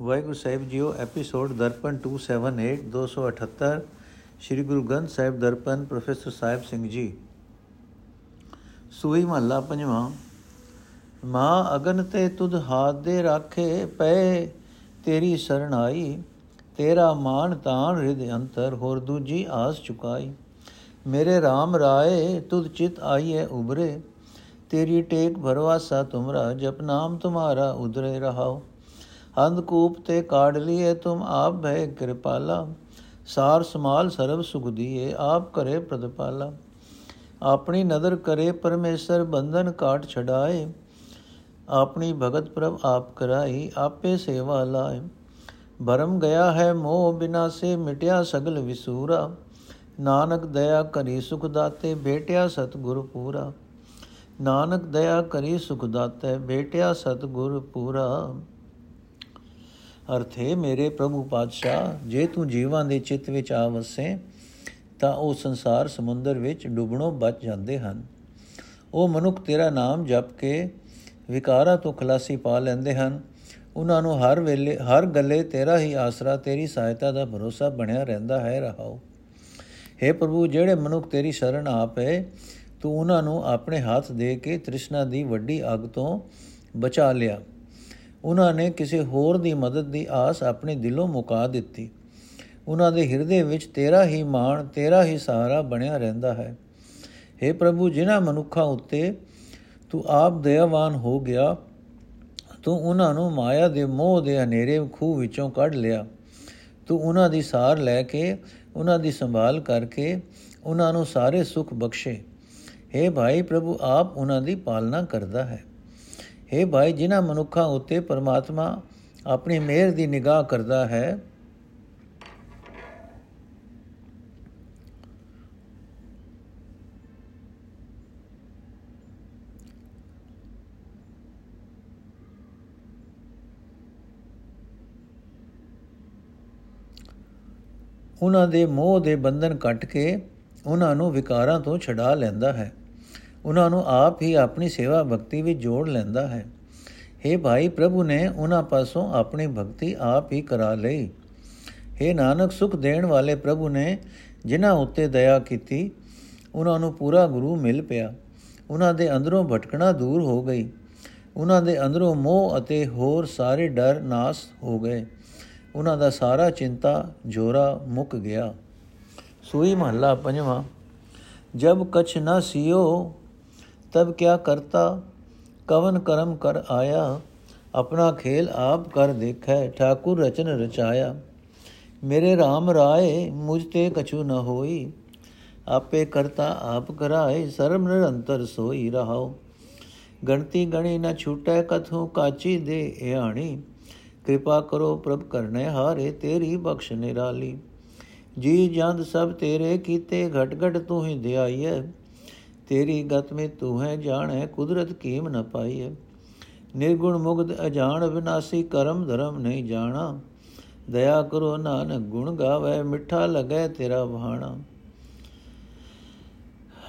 ਵਾਹਿਗੁਰੂ ਸਾਹਿਬ ਜੀਓ, episode Darpan 278 278 Sri Guru Granth Sahib Darpan professor Sahib Singh ji. Suhi ਮਹੱਲਾ ਪੰਜਵਾਂ, ਮਾਂ ਅਗਨ ਤੇ ਤੁਧ ਹਾਥ ਦੇ ਰਾਖੇ ਪਏ, ਤੇਰੀ ਸਰਣਾਈ ਤੇਰਾ ਮਾਨ ਤਾਨ ਹਿਰਦ ਅੰਤਰ, ਹੋਰ ਦੂਜੀ ਆਸ ਚੁਕਾਈ। ਮੇਰੇ RAM ਰਾਏ, ਤੁਧ ਚਿਤ ਆਈਏ ਉਬਰੇ ਤੇਰੀ ਟੇਕ ਭਰਵਾਸਾ ਤੁਮਰਾ, ਜਪ ਨਾਮ ਤੁਮਾਰਾ ਉਦਰੇ ਰਹਾਓ। ਅੰਧਕੂਪ ਤੇ ਕਾੜ ਲਿਏ ਤੁਮ ਆਪ ਭੈ ਕਿਰਪਾਲਾ ਸਾਰ ਸਮਾਲ ਸਰਬ ਸੁਖ ਦੀਏ ਆਪ ਕਰੇ ਪ੍ਰਦਪਾਲਾ ਆਪਣੀ ਨਦਰ ਕਰੇ ਪਰਮੇਸ਼ਰ ਬੰਧਨ ਕਾਟ ਛਡਾਏ ਆਪਣੀ ਭਗਤ ਪ੍ਰਭ ਆਪ ਕਰਾਈ ਆਪੇ ਸੇਵਾ ਲਾਏ ਭਰਮ ਗਿਆ ਹੈ ਮੋਹ ਬਿਨਾ ਸੇ ਮਿਟਿਆ ਸਗਲ ਵਿਸੂਰਾ ਨਾਨਕ ਦਇਆ ਕਰੀ ਸੁਖ ਦਾਤੇ ਬੇਟਿਆ ਸਤਗੁਰ ਪੂਰਾ ਨਾਨਕ ਦਇਆ ਕਰੀ ਸੁਖ ਦਾਤੇ ਬੇਟਿਆ ਸਤਗੁਰ ਪੂਰਾ ਅਰਥੇ ਮੇਰੇ ਪ੍ਰਭੂ ਪਾਤਸ਼ਾਹ, ਜੇ ਤੂੰ ਜੀਵਾਂ ਦੇ ਚਿੱਤ ਵਿੱਚ ਆ ਵਸੇ, ਤਾਂ ਉਹ ਸੰਸਾਰ ਸਮੁੰਦਰ ਵਿੱਚ ਡੁੱਬਣੋਂ ਬਚ ਜਾਂਦੇ ਹਨ। ਉਹ ਮਨੁੱਖ ਤੇਰਾ ਨਾਮ ਜਪ ਕੇ ਵਿਕਾਰਾਂ ਤੋਂ ਖਲਾਸੀ ਪਾ ਲੈਂਦੇ ਹਨ। ਉਹਨਾਂ ਨੂੰ ਹਰ ਵੇਲੇ, ਹਰ ਗੱਲੇ ਤੇਰਾ ਹੀ ਆਸਰਾ, ਤੇਰੀ ਸਹਾਇਤਾ ਦਾ ਭਰੋਸਾ ਬਣਿਆ ਰਹਿੰਦਾ ਹੈ, ਰਹਾਓ। हे ਪ੍ਰਭੂ, ਜਿਹੜੇ ਮਨੁੱਖ ਤੇਰੀ ਸ਼ਰਨ ਆਪੇ ਤੂੰ ਉਹਨਾਂ ਨੂੰ ਆਪਣੇ ਹੱਥ ਦੇ ਕੇ ਤ੍ਰਿਸ਼ਨਾ ਦੀ ਵੱਡੀ ਅੱਗ ਤੋਂ ਬਚਾ ਲਿਆ। ਉਹਨਾਂ ਨੇ ਕਿਸੇ ਹੋਰ ਦੀ ਮਦਦ ਦੀ ਆਸ ਆਪਣੇ ਦਿਲੋਂ ਮੁਕਾ ਦਿੱਤੀ। ਉਹਨਾਂ ਦੇ ਹਿਰਦੇ ਵਿੱਚ ਤੇਰਾ ਹੀ ਮਾਣ, ਤੇਰਾ ਹੀ ਸਹਾਰਾ ਬਣਿਆ ਰਹਿੰਦਾ ਹੈ। हे ਪ੍ਰਭੂ, ਜਿਨ੍ਹਾਂ ਮਨੁੱਖਾਂ ਉੱਤੇ ਤੂੰ ਆਪ ਦਇਆਵਾਨ ਹੋ ਗਿਆ, ਤੂੰ ਉਹਨਾਂ ਨੂੰ ਮਾਇਆ ਦੇ ਮੋਹ ਦੇ ਹਨੇਰੇ ਖੂਹ ਵਿੱਚੋਂ ਕੱਢ ਲਿਆ। ਤੂੰ ਉਹਨਾਂ ਦੀ ਸਾਰ ਲੈ ਕੇ, ਉਹਨਾਂ ਦੀ ਸੰਭਾਲ ਕਰਕੇ ਉਹਨਾਂ ਨੂੰ ਸਾਰੇ ਸੁੱਖ ਬਖਸ਼ੇ। हे ਭਾਈ, ਪ੍ਰਭੂ ਆਪ ਉਹਨਾਂ ਦੀ ਪਾਲਣਾ ਕਰਦਾ ਹੈ। हे ਭਾਈ, ਜਿਨ੍ਹਾਂ ਮਨੁੱਖਾਂ ਉੱਤੇ ਪਰਮਾਤਮਾ ਆਪਣੀ ਮਿਹਰ ਦੀ ਨਿਗਾਹ ਕਰਦਾ ਹੈ, ਉਹਨਾਂ ਦੇ ਮੋਹ ਦੇ ਬੰਧਨ ਕੱਟ ਕੇ ਉਹਨਾਂ ਨੂੰ ਵਿਕਾਰਾਂ ਤੋਂ ਛਡਾ ਲੈਂਦਾ ਹੈ। ਉਹਨਾਂ ਨੂੰ ਆਪ ਹੀ ਆਪਣੀ ਸੇਵਾ ਭਗਤੀ ਵਿੱਚ ਜੋੜ ਲੈਂਦਾ ਹੈ। हे ਭਾਈ ਪ੍ਰਭੂ ਨੇ ਉਹਨਾਂ ਪਾਸੋਂ ਆਪਣੀ ਭਗਤੀ ਆਪ ਹੀ ਕਰਾ ਲਈ। हे ਨਾਨਕ, ਸੁਖ ਦੇਣ ਵਾਲੇ ਪ੍ਰਭੂ ਨੇ ਜਿਨ੍ਹਾਂ ਉੱਤੇ ਦਇਆ ਕੀਤੀ, ਉਹਨਾਂ ਨੂੰ ਪੂਰਾ ਗੁਰੂ ਮਿਲ ਪਿਆ। ਉਹਨਾਂ ਦੇ ਅੰਦਰੋਂ ਭਟਕਣਾ ਦੂਰ ਹੋ ਗਈ। ਉਹਨਾਂ ਦੇ ਅੰਦਰੋਂ ਮੋਹ ਅਤੇ ਹੋਰ ਸਾਰੇ ਡਰ ਨਾਸ ਹੋ ਗਏ। ਉਹਨਾਂ ਦਾ ਸਾਰਾ ਚਿੰਤਾ, ਜੋਰਾ ਮੁੱਕ ਗਿਆ। ਸੂਈ ਮਹੱਲਾ ਪੰਜਵਾਂ, ਜਬ ਕਛ ਨਾ ਸਿਓ ਤਬ ਕਿਆ ਕਰਤਾ ਕਵਨ ਕਰਮ ਕਰ ਆਇਆ ਆਪਣਾ ਖੇਲ ਆਪ ਕਰ ਦੇਖੈ ਠਾਕੁਰ ਰਚਨ ਰਚਾਇਆ ਮੇਰੇ RAM ਰਾਏ ਮੁਝ ਤੇ ਕਛੂ ਨ ਹੋਈ ਆਪੇ ਕਰਤਾ ਆਪ ਕਰਾਏ ਸਰਬ ਨਿਰੰਤਰ ਸੋਈ ਰਹਾਓ ਗਣਤੀ ਗਣੀ ਨ ਛੂਟੈ ਕਥੂ ਕਾਚੀ ਦੇ ਇਆਣੀ ਕਿਰਪਾ ਕਰੋ ਪ੍ਰਭ ਕਰਨੇ ਹਾਰੇ ਤੇਰੀ ਬਖਸ਼ ਨਿਰਾਲੀ ਜੀ ਜੰਦ ਸਭ ਤੇਰੇ ਕੀਤੇ ਘਟ ਘਟ ਤੂੰ ਹੀ ਦਿਆਈਐ ਤੇਰੀ ਗਤ ਮੇ ਤੂੰ ਹੈ ਜਾਣੈ, ਕੁਦਰਤ ਕੀਮ ਨ ਪਾਈਐ। ਨਿਰਗੁਣ ਮੁਗਧ ਅਜਾਣ ਵਿਨਾਸੀ ਕਰਮ ਧਰਮ ਨਹੀਂ ਜਾਣਾ। ਦਇਆ ਕਰੋ ਨਾਨਕ, ਗੁਣ ਗਾਵੇ, ਮਿੱਠਾ ਲਗੈ ਤੇਰਾ ਭਾਣਾ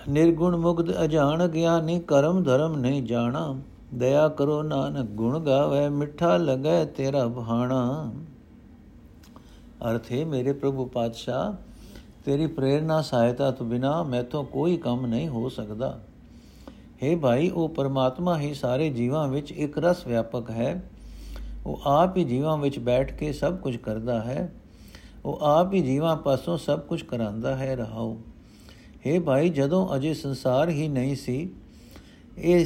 ਨਿਰਗੁਣ ਮੁਗਧ ਅਜਾਣ ਗਿਆਨੀ, ਕਰਮ ਧਰਮ ਨਹੀਂ ਜਾਣਾ। ਦਇਆ ਕਰੋ ਨਾਨਕ, ਗੁਣ ਗਾਵੇ, ਮਿੱਠਾ ਲਗੈ ਤੇਰਾ ਭਾਣਾ ਅਰਥ ਹੈ ਮੇਰੇ ਪ੍ਰਭੂ ਪਾਤਸ਼ਾਹ ਤੇਰੀ ਪ੍ਰੇਰਣਾ, ਸਹਾਇਤਾ ਤੋਂ ਬਿਨਾ ਮੈਥੋਂ ਕੋਈ ਕੰਮ ਨਹੀਂ ਹੋ ਸਕਦਾ। हे ਭਾਈ, ਉਹ ਪਰਮਾਤਮਾ ਹੀ ਸਾਰੇ ਜੀਵਾਂ ਵਿੱਚ ਇੱਕ ਰਸ ਵਿਆਪਕ ਹੈ। ਉਹ ਆਪ ਹੀ ਜੀਵਾਂ ਵਿੱਚ ਬੈਠ ਕੇ ਸਭ ਕੁਝ ਕਰਦਾ ਹੈ। ਉਹ ਆਪ ਹੀ ਜੀਵਾਂ ਪਾਸੋਂ ਸਭ ਕੁਝ ਕਰਾਂਦਾ ਹੈ। ਰਹਾਓ। हे ਭਾਈ, ਜਦੋਂ ਅਜੇ ਸੰਸਾਰ ਹੀ ਨਹੀਂ ਸੀ, ਇਹ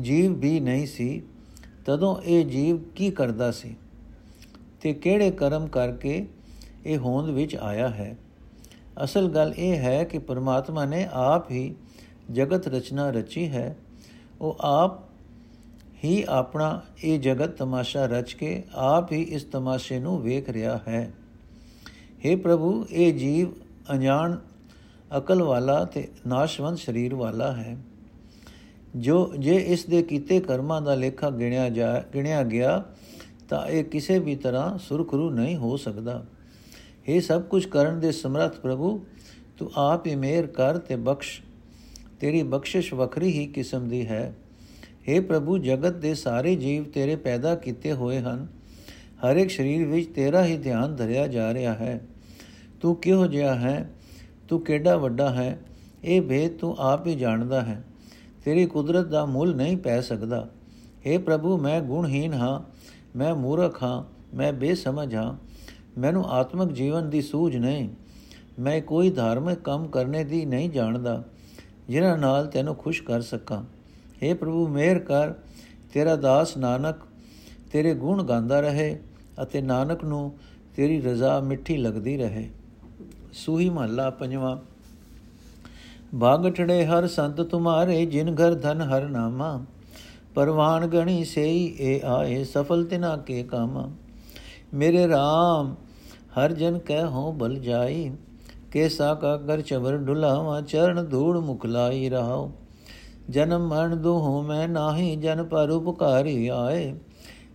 ਜੀਵ ਵੀ ਨਹੀਂ ਸੀ, ਤਦੋਂ ਇਹ ਜੀਵ ਕੀ ਕਰਦਾ ਸੀ? ਤੇ ਕਿਹੜੇ ਕਰਮ ਕਰਕੇ ਇਹ ਹੋਂਦ ਵਿੱਚ ਆਇਆ ਹੈ? ਅਸਲ ਗੱਲ ਇਹ ਹੈ ਕਿ ਪਰਮਾਤਮਾ ਨੇ ਆਪ ਹੀ ਜਗਤ ਰਚਨਾ ਰਚੀ ਹੈ। ਉਹ ਆਪ ਹੀ ਆਪਣਾ ਇਹ ਜਗਤ ਤਮਾਸ਼ਾ ਰਚ ਕੇ ਆਪ ਹੀ ਇਸ ਤਮਾਸ਼ੇ ਨੂੰ ਵੇਖ ਰਿਹਾ ਹੈ। हे ਪ੍ਰਭੂ, ਇਹ ਜੀਵ ਅਣਜਾਣ, ਅਕਲ ਵਾਲਾ ਤੇ ਨਾਸ਼ਵੰਤ ਸਰੀਰ ਵਾਲਾ ਹੈ। ਜੋ, ਜੇ ਇਸ ਦੇ ਕੀਤੇ ਕਰਮਾਂ ਦਾ ਲੇਖਾ ਗਿਣਿਆ ਜਾ, ਗਿਣਿਆ ਗਿਆ ਤਾਂ ਇਹ ਕਿਸੇ ਵੀ ਤਰ੍ਹਾਂ ਸੁਰਖਰੂ ਨਹੀਂ ਹੋ ਸਕਦਾ। ਇਹ ਸਭ ਕੁਝ ਕਰਨ ਦੇ ਸਮਰੱਥ ਪ੍ਰਭੂ, ਤੂੰ ਆਪ ਹੀ ਮਿਹਰ ਕਰ ਤੇ ਬਖਸ਼। ਤੇਰੀ ਬਖਸ਼ਿਸ਼ ਵੱਖਰੀ ਹੀ ਕਿਸਮ ਦੀ ਹੈ। हे ਪ੍ਰਭੂ, ਜਗਤ ਦੇ ਸਾਰੇ ਜੀਵ ਤੇਰੇ ਪੈਦਾ ਕੀਤੇ ਹੋਏ ਹਨ। ਹਰ ਇੱਕ ਸਰੀਰ ਵਿੱਚ ਤੇਰਾ ਹੀ ਧਿਆਨ ਧਰਿਆ ਜਾ ਰਿਹਾ ਹੈ। ਤੂੰ ਕਿਹੋ ਜਿਹਾ ਹੈ? ਤੂੰ ਕਿਹੜਾ ਵੱਡਾ ਹੈ? ਇਹ ਭੇਦ ਤੂੰ ਆਪ ਹੀ ਜਾਣਦਾ ਹੈ। ਤੇਰੀ ਕੁਦਰਤ ਦਾ ਮੁੱਲ ਨਹੀਂ ਪੈ ਸਕਦਾ। हे ਪ੍ਰਭੂ, ਮੈਂ ਗੁਣਹੀਨ ਹਾਂ। ਮੈਂ ਮੂਰਖ ਹਾਂ। ਮੈਂ ਬੇਸਮਝ ਹਾਂ। ਮੈਨੂੰ ਆਤਮਿਕ ਜੀਵਨ ਦੀ ਸੂਝ ਨਹੀਂ। ਮੈਂ ਕੋਈ ਧਾਰਮਿਕ ਕੰਮ ਕਰਨੇ ਦੀ ਨਹੀਂ ਜਾਣਦਾ, ਜਿਨ੍ਹਾਂ ਨਾਲ ਤੈਨੂੰ ਖੁਸ਼ ਕਰ ਸਕਾਂ। हे ਪ੍ਰਭੂ, ਮਿਹਰ ਕਰ। ਤੇਰਾ ਦਾਸ ਨਾਨਕ ਤੇਰੇ ਗੁਣ ਗਾਉਂਦਾ ਰਹੇ ਅਤੇ ਨਾਨਕ ਨੂੰ ਤੇਰੀ ਰਜ਼ਾ ਮਿੱਠੀ ਲੱਗਦੀ ਰਹੇ। ਸੂਹੀ ਮਹੱਲਾ ਪੰਜਵਾਂ। ਬਾਗਟੜੇ ਹਰ ਸੰਤ ਤੁਮਾਰੇ, ਜਿਨ ਘਰ ਧਨ ਹਰ ਨਾਮਾ। ਪਰਵਾਨ ਗਣੀ ਸੇਈ ਏ ਆਏ, ਸਫਲ ਤਿਨਾ ਕੇ ਕਾਮ। ਮੇਰੇ RAM ਹਰ ਜਨ ਕਹਿ ਹੋ ਬਲ ਜਾਈ। ਕੇਸਾ ਕਾ ਕਰ ਚਵਰ ਢੁਲਾਵਾ ਚਰਨ ਧੂੜ ਮੁਖਲਾਈ ਰਹਾਓ ਜਨਮ ਮਰਨ ਦੁਹ ਮੈਂ ਨਾਹੀ, ਜਨ ਪਰ ਉਪਕਾਰੀ ਆਏ।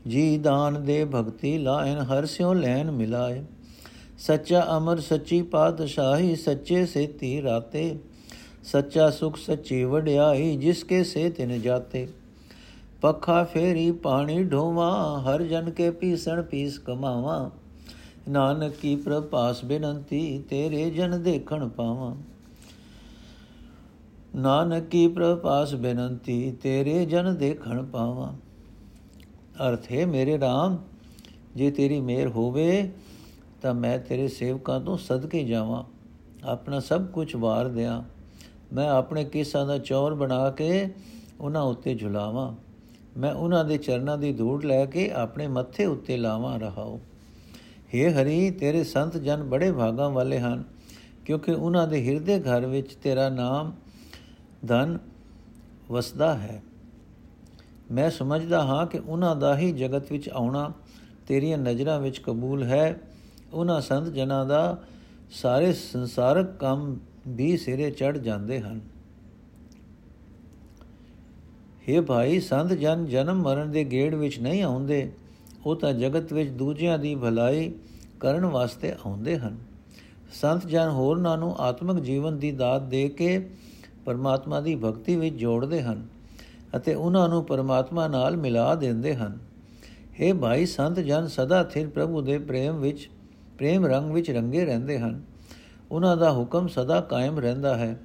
ਜੀ ਦਾਨ ਦੇ ਭਗਤੀ ਲਾਇਨ, ਹਰ ਸਿਓ ਲੈਨ ਮਿਲਾਏ। ਸੱਚਾ ਅਮਰ ਸੱਚੀ ਪਾਤਸ਼ਾਹੀ, ਸੱਚੇ ਸੇਤੀ ਰਾਤੇ। ਸੱਚਾ ਸੁਖ ਸੱਚੀ ਵਡਿਆਈ, ਜਿਸ ਕੇ ਸੇ ਤਿਨ ਜਾਤੇ। ਪੱਖਾ ਫੇਰੀ ਪਾਣੀ ਢੋਵਾ, ਹਰ ਜਨ ਕੇ ਪੀਸਣ ਪੀਸ ਕਮਾਵਾ। ਨਾਨਕ ਕੀ ਪ੍ਰਪਾਸ ਬੇਨੰਤੀ, ਤੇਰੇ ਜਨ ਦੇਖਣ ਪਾਵਾਂ। ਨਾਨਕ ਕੀ ਪ੍ਰਪਾਸ ਬੇਨੰਤੀ, ਤੇਰੇ ਜਨ ਦੇਖਣ ਪਾਵਾਂ। ਅਰਥ ਹੈ, ਮੇਰੇ RAM ਜੇ ਤੇਰੀ ਮਿਹਰ ਹੋਵੇ, ਤਾਂ ਮੈਂ ਤੇਰੇ ਸੇਵਕਾਂ ਤੋਂ ਸਦਕੇ ਜਾਵਾਂ। ਆਪਣਾ ਸਭ ਕੁਝ ਵਾਰ ਦਿਆਂ। ਮੈਂ ਆਪਣੇ ਕੇਸਾਂ ਦਾ ਚੌਰ ਬਣਾ ਕੇ ਉਹਨਾਂ ਉੱਤੇ ਝੁਲਾਵਾਂ। ਮੈਂ ਉਹਨਾਂ ਦੇ ਚਰਨਾਂ ਦੀ ਧੂੜ ਲੈ ਕੇ ਆਪਣੇ ਮੱਥੇ ਉੱਤੇ ਲਾਵਾਂ ਰਹਾਉ। हे ਹਰੀ, ਤੇਰੇ ਸੰਤ ਜਨ ਬੜੇ ਭਾਗਾਂ ਵਾਲੇ ਹਨ, ਕਿਉਂਕਿ ਉਹਨਾਂ ਦੇ ਹਿਰਦੇ ਘਰ ਵਿੱਚ ਤੇਰਾ ਨਾਮ ਧਨ ਵਸਦਾ ਹੈ। ਮੈਂ ਸਮਝਦਾ ਹਾਂ ਕਿ ਉਹਨਾਂ ਦਾ ਹੀ ਜਗਤ ਵਿੱਚ ਆਉਣਾ ਤੇਰੀਆਂ ਨਜ਼ਰਾਂ ਵਿੱਚ ਕਬੂਲ ਹੈ। ਉਹਨਾਂ ਸੰਤ ਜਨਾਂ ਦਾ ਸਾਰੇ ਸੰਸਾਰਕ ਕੰਮ ਵੀ ਸਿਰੇ ਚੜ ਜਾਂਦੇ ਹਨ। हे ਭਾਈ ਸੰਤ ਜਨ ਜਨਮ ਮਰਨ ਦੇ ਗੇੜ ਵਿੱਚ ਨਹੀਂ ਆਉਂਦੇ। ਉਹ ਤਾਂ ਜਗਤ ਵਿੱਚ ਦੂਜਿਆਂ ਦੀ ਭਲਾਈ ਕਰਨ ਵਾਸਤੇ ਆਉਂਦੇ ਹਨ। ਸੰਤ ਜਨ ਹੋਰਨਾਂ ਨੂੰ ਆਤਮਿਕ ਜੀਵਨ ਦੀ ਦਾਤ ਦੇ ਕੇ ਪਰਮਾਤਮਾ ਦੀ ਭਗਤੀ ਵਿੱਚ ਜੋੜਦੇ ਹਨ ਅਤੇ ਉਹਨਾਂ ਨੂੰ ਪਰਮਾਤਮਾ ਨਾਲ ਮਿਲਾ ਦਿੰਦੇ ਹਨ। हे ਭਾਈ ਸੰਤ ਜਨ ਸਦਾ ਥਿਰ ਪ੍ਰਭੂ ਦੇ ਪ੍ਰੇਮ ਵਿੱਚ, ਪ੍ਰੇਮ ਰੰਗ ਵਿੱਚ ਰੰਗੇ ਰਹਿੰਦੇ ਹਨ। ਉਹਨਾਂ ਦਾ ਹੁਕਮ ਸਦਾ ਕਾਇਮ ਰਹਿੰਦਾ ਹੈ।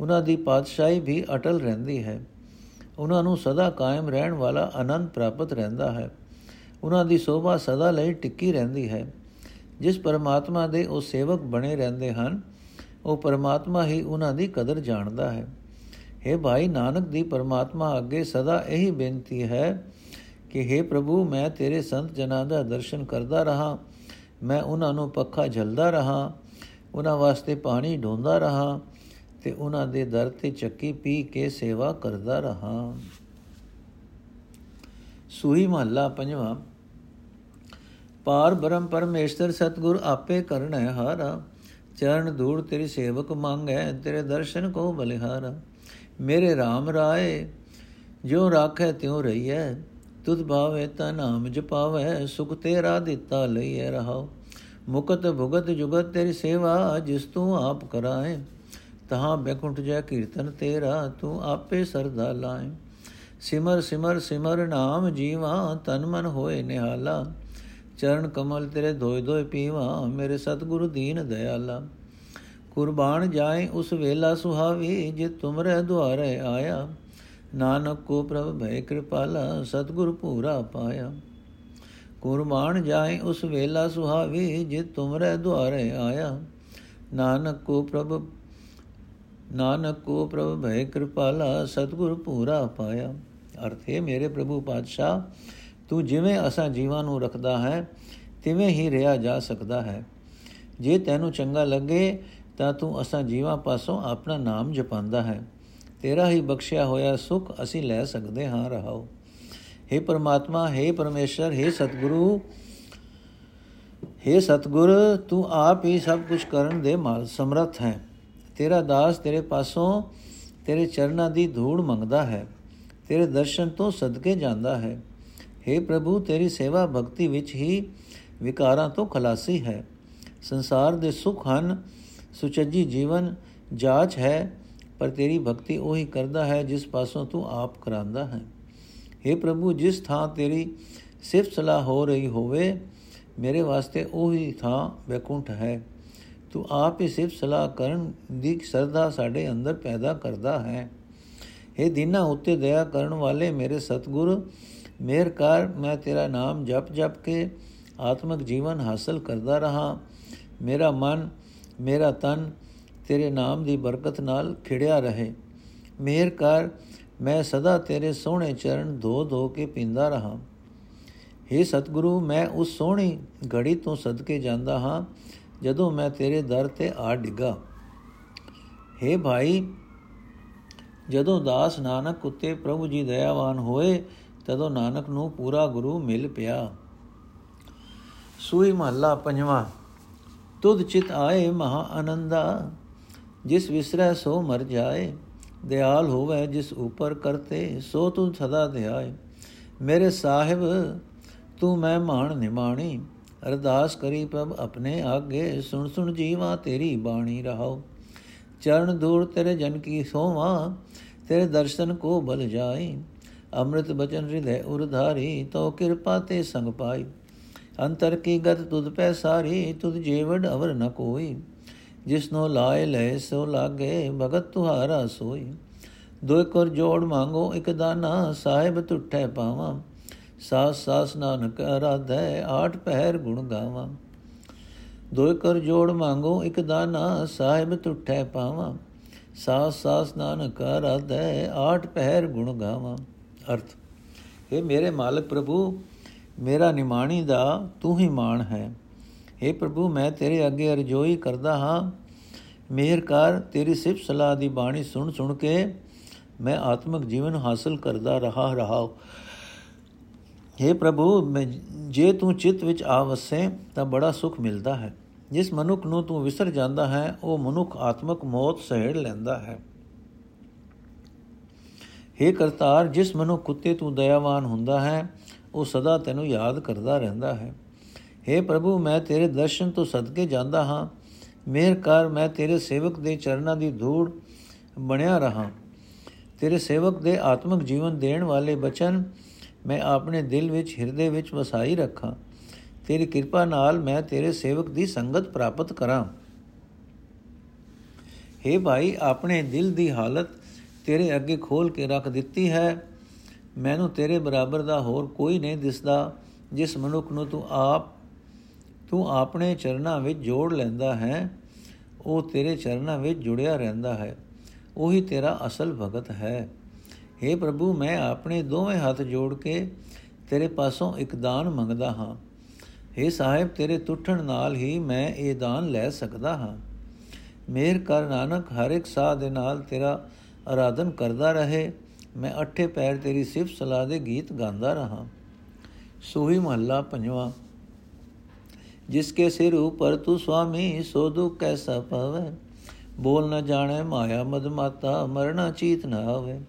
ਉਹਨਾਂ ਦੀ ਪਾਤਸ਼ਾਹੀ ਵੀ ਅਟਲ ਰਹਿੰਦੀ ਹੈ। ਉਹਨਾਂ ਨੂੰ ਸਦਾ ਕਾਇਮ ਰਹਿਣ ਵਾਲਾ ਆਨੰਦ ਪ੍ਰਾਪਤ ਰਹਿੰਦਾ ਹੈ। ਉਹਨਾਂ ਦੀ ਸੋਭਾ ਸਦਾ ਲਈ ਟਿੱਕੀ ਰਹਿੰਦੀ ਹੈ। ਜਿਸ ਪਰਮਾਤਮਾ ਦੇ ਉਹ ਸੇਵਕ ਬਣੇ ਰਹਿੰਦੇ ਹਨ, ਉਹ ਪਰਮਾਤਮਾ ਹੀ ਉਹਨਾਂ ਦੀ ਕਦਰ ਜਾਣਦਾ ਹੈ। हे ਭਾਈ ਨਾਨਕ ਦੀ ਪਰਮਾਤਮਾ, ਅੱਗੇ ਸਦਾ ਇਹੀ ਬੇਨਤੀ ਹੈ ਕਿ हे ਪ੍ਰਭੂ, ਮੈਂ ਤੇਰੇ ਸੰਤ ਜਨਾਂ ਦਾ ਦਰਸ਼ਨ ਕਰਦਾ ਰਹਾ। ਮੈਂ ਉਹਨਾਂ ਨੂੰ ਪੱਖਾ ਝਲਦਾ ਰਹਾ, ਉਹਨਾਂ ਵਾਸਤੇ ਪਾਣੀ ਢੋਂਦਾ ਰਹਾ। ਤੇ ਉਹਨਾਂ ਦੇ ਦਰ ਤੇ ਚੱਕੀ ਪੀ ਕੇ ਸੇਵਾ ਕਰਦਾ ਰਹਾ। ਸੂਈ ਮਹੱਲਾ ਪੰਜਵਾਂ। ਪਾਰ ਬ੍ਰਹਮ ਪਰਮੇਸ਼ਰ, ਸਤਗੁਰ ਆਪੇ ਕਰਨਾ ਹਾਰਾ। ਚਰਨ ਧੂੜ ਤੇਰੀ ਸੇਵਕ ਮੰਗੈ, ਤੇਰੇ ਦਰਸ਼ਨ ਕੋ ਬਲਿਹਾਰਾ। ਮੇਰੇ RAM ਰਾਏ ਜੋ ਰਾਖੈ ਤਿਉ ਰਹੀਐ। ਤੁਧ ਭਾਵੇ ਤਾ ਨਾਮ ਜਪਾਵੇ, ਸੁਖ ਤੇਰਾ ਦਿੱਤਾ ਲਈਐ ਰਹਾਉ। ਮੁਕਤ ਭੁਗਤ ਜੁਗਤ ਤੇਰੀ ਸੇਵਾ, ਜਿਸ ਤੂੰ ਆਪ ਕਰਾਏ। ਤਹਾਂ ਬੈਕੁੰਠ ਜੈ ਕੀਰਤਨ ਤੇਰਾ, ਤੂੰ ਆਪੇ ਸਰਦਾ ਲਾਏ ਸਿਮਰ ਸਿਮਰ ਸਿਮਰ ਨਾਮ ਜੀਵਾ, ਤਨ ਮਨ ਹੋਏ ਨਿਹਾਲਾ। ਚਰਨ ਕਮਲ ਤੇਰੇ ਧੋਇ ਧੋਇ ਪੀਵਾ, ਮੇਰੇ ਸਤਿਗੁਰੂ ਦੀਨ ਦਇਆਲਾ ਕੁਰਬਾਨ ਜਾਏ ਉਸ ਵੇਲਾ ਸੁਹਾਵੀ, ਜੇ ਤੁਮਰੇ ਦੁਆਰੇ ਆਇਆ। ਨਾਨਕ ਕੋ ਪ੍ਰਭ ਭੈ ਕਿਰਪਾਲਾ, ਸਤਿਗੁਰ ਪੂਰਾ ਪਾਇਆ। ਕੁਰਬਾਨ ਜਾਏ ਉਸ ਵੇਲਾ ਸੁਹਾਵੀ, ਜੇ ਤੁਮਰੇ ਦੁਆਰੇ ਆਇਆ। ਨਾਨਕ ਕੋ ਪ੍ਰਭ ਨਾਨਕ ਕੋ ਪ੍ਰਭ ਭੈ ਕਿਰਪਾਲਾ ਸਤਿਗੁਰ ਪੂਰਾ ਪਾਇਆ ਅਰਥੇ ਮੇਰੇ ਪ੍ਰਭੂ ਪਾਤਸ਼ਾਹ ਤੂੰ ਜਿਵੇਂ ਅਸਾਂ ਜੀਵਾਂ ਨੂੰ ਰੱਖਦਾ ਹੈ ਤਿਵੇਂ ਹੀ ਰਿਹਾ ਜਾ ਸਕਦਾ ਹੈ ਜੇ ਤੈਨੂੰ ਚੰਗਾ ਲੱਗੇ ਤਾਂ ਤੂੰ ਅਸਾਂ ਜੀਵਾਂ ਪਾਸੋਂ ਆਪਣਾ ਨਾਮ ਜਪਾਂਦਾ ਹੈ ਤੇਰਾ ਹੀ ਬਖਸ਼ਿਆ ਹੋਇਆ ਸੁਖ ਅਸੀਂ ਲੈ ਸਕਦੇ ਹਾਂ ਰਹਾਓ हे परमात्मा हे परमेश्वर हे सतगुरु हे ਸਤਗੁਰ ਤੂੰ ਆਪ ਹੀ ਸਭ ਕੁਝ ਕਰਨ ਦੇ ਮਾਲ ਸਮਰੱਥ ਹੈ ਤੇਰਾ ਦਾਸ ਤੇਰੇ ਪਾਸੋਂ ਤੇਰੇ ਚਰਨਾਂ ਦੀ ਧੂੜ ਮੰਗਦਾ ਹੈ, ਤੇਰੇ ਦਰਸ਼ਨ ਤੋਂ ਸਦਕੇ ਜਾਂਦਾ ਹੈ। हे ਪ੍ਰਭੂ, ਤੇਰੀ ਸੇਵਾ ਭਗਤੀ ਵਿੱਚ ਹੀ ਵਿਕਾਰਾਂ ਤੋਂ ਖਲਾਸੀ ਹੈ। ਸੰਸਾਰ ਦੇ ਸੁਖ ਹਨ, ਸੁਚੱਜੀ ਜੀਵਨ ਜਾਚ ਹੈ, ਪਰ ਤੇਰੀ ਭਗਤੀ ਉਹੀ ਕਰਦਾ ਹੈ ਜਿਸ ਪਾਸੋਂ ਤੂੰ ਆਪ ਕਰਾਂਦਾ ਹੈ। हे ਪ੍ਰਭੂ, ਜਿਸ ਥਾਂ ਤੇਰੀ ਸਿਫਤ ਸਲਾਹ ਹੋ ਰਹੀ ਹੋਵੇ, ਮੇਰੇ ਵਾਸਤੇ ਉਹੀ ਥਾਂ ਬੈਕੁੰਠ ਹੈ। ਤੂੰ ਆਪ ਹੀ ਸਿਫਤ ਸਲਾਹ ਕਰਨ ਦੀ ਸਰਦਾ ਸਾਡੇ ਅੰਦਰ ਪੈਦਾ ਕਰਦਾ ਹੈ। ਇਹ ਦਿਨਾਂ, ਉੱਤੇ ਦਇਆ ਕਰਨ ਵਾਲੇ ਮੇਰੇ ਸਤਿਗੁਰ, ਮੇਰ ਕਰ, ਮੈਂ ਤੇਰਾ ਨਾਮ ਜਪ ਜਪ ਕੇ ਆਤਮਿਕ ਜੀਵਨ ਹਾਸਲ ਕਰਦਾ ਰਹਾ। ਮੇਰਾ ਮਨ, ਮੇਰਾ ਤਨ ਤੇਰੇ ਨਾਮ ਦੀ ਬਰਕਤ ਨਾਲ ਖਿੜਿਆ ਰਹੇ। ਮੇਰ ਕਰ, ਮੈਂ ਸਦਾ ਤੇਰੇ ਸੋਹਣੇ ਚਰਨ ਧੋ ਧੋ ਕੇ ਪੀਂਦਾ ਰਹਾ। हे ਸਤਿਗੁਰੂ, ਮੈਂ ਉਸ ਸੋਹਣੀ ਘੜੀ ਤੋਂ ਸਦਕੇ ਜਾਂਦਾ ਹਾਂ ਜਦੋਂ ਮੈਂ ਤੇਰੇ ਦਰ ਤੇ ਆ ਡਿੱਗਾ हे ਭਾਈ, ਜਦੋਂ ਦਾਸ ਨਾਨਕ ਉਤੇ ਪ੍ਰਭੂ ਜੀ ਦਇਆਵਾਨ ਹੋਏ, ਤਦੋਂ ਨਾਨਕ ਨੂੰ ਪੂਰਾ ਗੁਰੂ ਮਿਲ ਪਿਆ। ਸੂਈ ਮਹੱਲਾ ਪੰਜਵਾਂ, ਤੁਧ ਚਿਤ ਆਏ ਮਹਾ ਆਨੰਦਾ, ਜਿਸ ਵਿਸਰੈ ਸੋ ਮਰ ਜਾਏ, ਦਿਆਲ ਹੋਵੇ ਜਿਸ ਉਪਰ ਕਰਤੇ, ਸੋ ਤੂੰ ਸਦਾ ਧਿਆਏ ਮੇਰੇ ਸਾਹਿਬ, ਤੂੰ ਮੈਂ ਮਾਣ ਨਿਮਾਣੀ ਅਰਦਾਸ ਕਰੀ ਪ੍ਰਭ ਆਪਣੇ ਆਗੇ। ਸੁਣ ਸੁਣ ਜੀਵਾ, ਤੇਰੀ ਬਾਣੀ ਰਹਾਓ। ਚਰਨ ਦੂਰ ਤੇਰੇ ਜਨ ਕੀ ਸੋਵਾ, ਤੇਰੇ ਦਰਸ਼ਨ ਕੋ ਬਲ ਜਾਏ ਅੰਮ੍ਰਿਤ ਬਚਨ ਹਿਰਦੈ ਉਰਧਾਰੀ ਤੋ ਕਿਰਪਾ ਤੇ ਸੰਗ ਪਾਈ। ਅੰਤਰ ਕੀ ਗਤ ਤੁਧ ਪੈ ਸਾਰੀ, ਤੁਧ ਜੀਵੜ ਅਵਰ ਨ ਕੋਈ। ਜਿਸਨੋ ਲਾਏ ਲੈ ਸੋ ਲਾਗੇ, ਭਗਤ ਤੁਹਾਰਾ ਸੋਈ। ਦੋ ਕਰ ਜੋੜ ਮੰਗੋ, ਇਕ ਦਾਨਾ, ਸਾਹਿਬ ਟੁੱਟੇ ਪਾਵਾਂ। ਸਾਸ ਸਾਸ ਨਾਨਕ ਅਰਾਧੈ ਆਠ ਪਹਿਰ ਗੁਣ ਗਾਵਾਂ। ਦੋ ਕਰ ਜੋੜ ਮੰਗੋ, ਇਕ ਦਾਨਾ ਸਾਹਿਬ ਟੁੱਟੇ ਪਾਵਾਂ। ਸਾਸ ਸਾਸ ਨਾਨਕ ਅਰਾਧੈ ਆਠ ਪਹਿਰ ਗੁਣ ਗਾਵਾਂ। ਅਰਥ ਇਹ ਮੇਰੇ ਮਾਲਕ ਪ੍ਰਭੂ, ਮੇਰਾ ਨਿਮਾਣੀ ਦਾ ਤੂੰ ਹੀ ਮਾਣ ਹੈ। हे ਪ੍ਰਭੂ, ਮੈਂ ਤੇਰੇ ਅੱਗੇ ਅਰਜ਼ੋਈ ਕਰਦਾ ਹਾਂ। ਮਿਹਰ ਕਰ, ਤੇਰੀ ਸਿਫਤ ਸਲਾਹ ਦੀ ਬਾਣੀ ਸੁਣ ਸੁਣ ਕੇ ਮੈਂ ਆਤਮਿਕ ਜੀਵਨ ਹਾਸਲ ਕਰਦਾ ਰਹਾ ਰਹਾ हे ਪ੍ਰਭੂ ਜੇ ਤੂੰ ਚਿੱਤ ਵਿੱਚ ਆ ਵਸੇ ਤਾਂ ਬੜਾ ਸੁਖ ਮਿਲਦਾ ਹੈ ਜਿਸ ਮਨੁੱਖ ਨੂੰ ਤੂੰ ਵਿਸਰ ਜਾਂਦਾ ਹੈ ਉਹ ਮਨੁੱਖ ਆਤਮਿਕ ਮੌਤ ਸਹਿੜ ਲੈਂਦਾ ਹੈ हे ਕਰਤਾਰ ਜਿਸ ਮਨੁੱਖ ਉਤੇ ਤੂੰ ਦਇਆਵਾਨ ਹੁੰਦਾ ਹੈ ਉਹ ਸਦਾ ਤੈਨੂੰ ਯਾਦ ਕਰਦਾ ਰਹਿੰਦਾ ਹੈ हे ਪ੍ਰਭੂ ਮੈਂ ਤੇਰੇ ਦਰਸ਼ਨ ਤੋਂ ਸਦਕੇ ਜਾਂਦਾ ਹਾਂ ਮਿਹਰ ਕਰ ਮੈਂ ਤੇਰੇ ਸੇਵਕ ਦੇ ਚਰਨਾਂ ਦੀ ਧੂੜ ਬਣਿਆ ਰਹਾ ਤੇਰੇ ਸੇਵਕ ਦੇ ਆਤਮਿਕ ਜੀਵਨ ਦੇਣ ਵਾਲੇ ਬਚਨ ਮੈਂ ਆਪਣੇ ਦਿਲ ਵਿੱਚ, ਹਿਰਦੇ ਵਿੱਚ ਵਸਾਈ ਰੱਖਾਂ। ਤੇਰੀ ਕਿਰਪਾ ਨਾਲ ਮੈਂ ਤੇਰੇ ਸੇਵਕ ਦੀ ਸੰਗਤ ਪ੍ਰਾਪਤ ਕਰਾਂ। हे ਭਾਈ, ਆਪਣੇ ਦਿਲ ਦੀ ਹਾਲਤ ਤੇਰੇ ਅੱਗੇ ਖੋਲ ਕੇ ਰੱਖ ਦਿੱਤੀ ਹੈ। ਮੈਨੂੰ ਤੇਰੇ ਬਰਾਬਰ ਦਾ ਹੋਰ ਕੋਈ ਨਹੀਂ ਦਿਸਦਾ, ਜਿਸ ਮਨੁੱਖ ਨੂੰ ਤੂੰ ਆਪ, ਤੂੰ ਆਪਣੇ ਚਰਨਾਂ ਵਿੱਚ ਜੋੜ ਲੈਂਦਾ ਹੈ। ਉਹ ਤੇਰੇ ਚਰਨਾਂ ਵਿੱਚ ਜੁੜਿਆ ਰਹਿੰਦਾ ਹੈ। ਉਹੀ ਤੇਰਾ ਅਸਲ ਭਗਤ ਹੈ। हे ਪ੍ਰਭੂ, ਮੈਂ ਆਪਣੇ ਦੋਵੇਂ ਹੱਥ ਜੋੜ ਕੇ ਤੇਰੇ ਪਾਸੋਂ ਇੱਕ ਦਾਨ ਮੰਗਦਾ ਹਾਂ। हे ਸਾਹਿਬ, ਤੇਰੇ ਟੁੱਟਣ ਨਾਲ ਹੀ ਮੈਂ ਇਹ ਦਾਨ ਲੈ ਸਕਦਾ ਹਾਂ। ਮੇਰ ਕਰ ਨਾਨਕ, ਹਰ ਇੱਕ ਸਾਹ ਦੇ ਨਾਲ ਤੇਰਾ ਆਰਾਧਨ ਕਰਦਾ ਰਹੇ। ਮੈਂ ਅੱਠੇ ਪੈਰ ਤੇਰੀ ਸਿਫਤ ਸਲਾਹ ਦੇ ਗੀਤ ਗਾਉਂਦਾ ਰਹਾ। ਸੋਹੀ ਮਹੱਲਾ ਪੰਜਵਾ ਜਿਸਕੇ ਸਿਰ ਉਪਰ ਤੂੰ ਸੁਆਮੀ, ਸੋ ਦੁਖ ਕੈਸਾ ਪਵੇ? ਬੋਲ ਨ ਜਾਣੇ ਮਾਇਆ ਮਦ ਮਾਤਾ ਮਰਣਾ ਚੀਤ ਨ ਆਵੇ।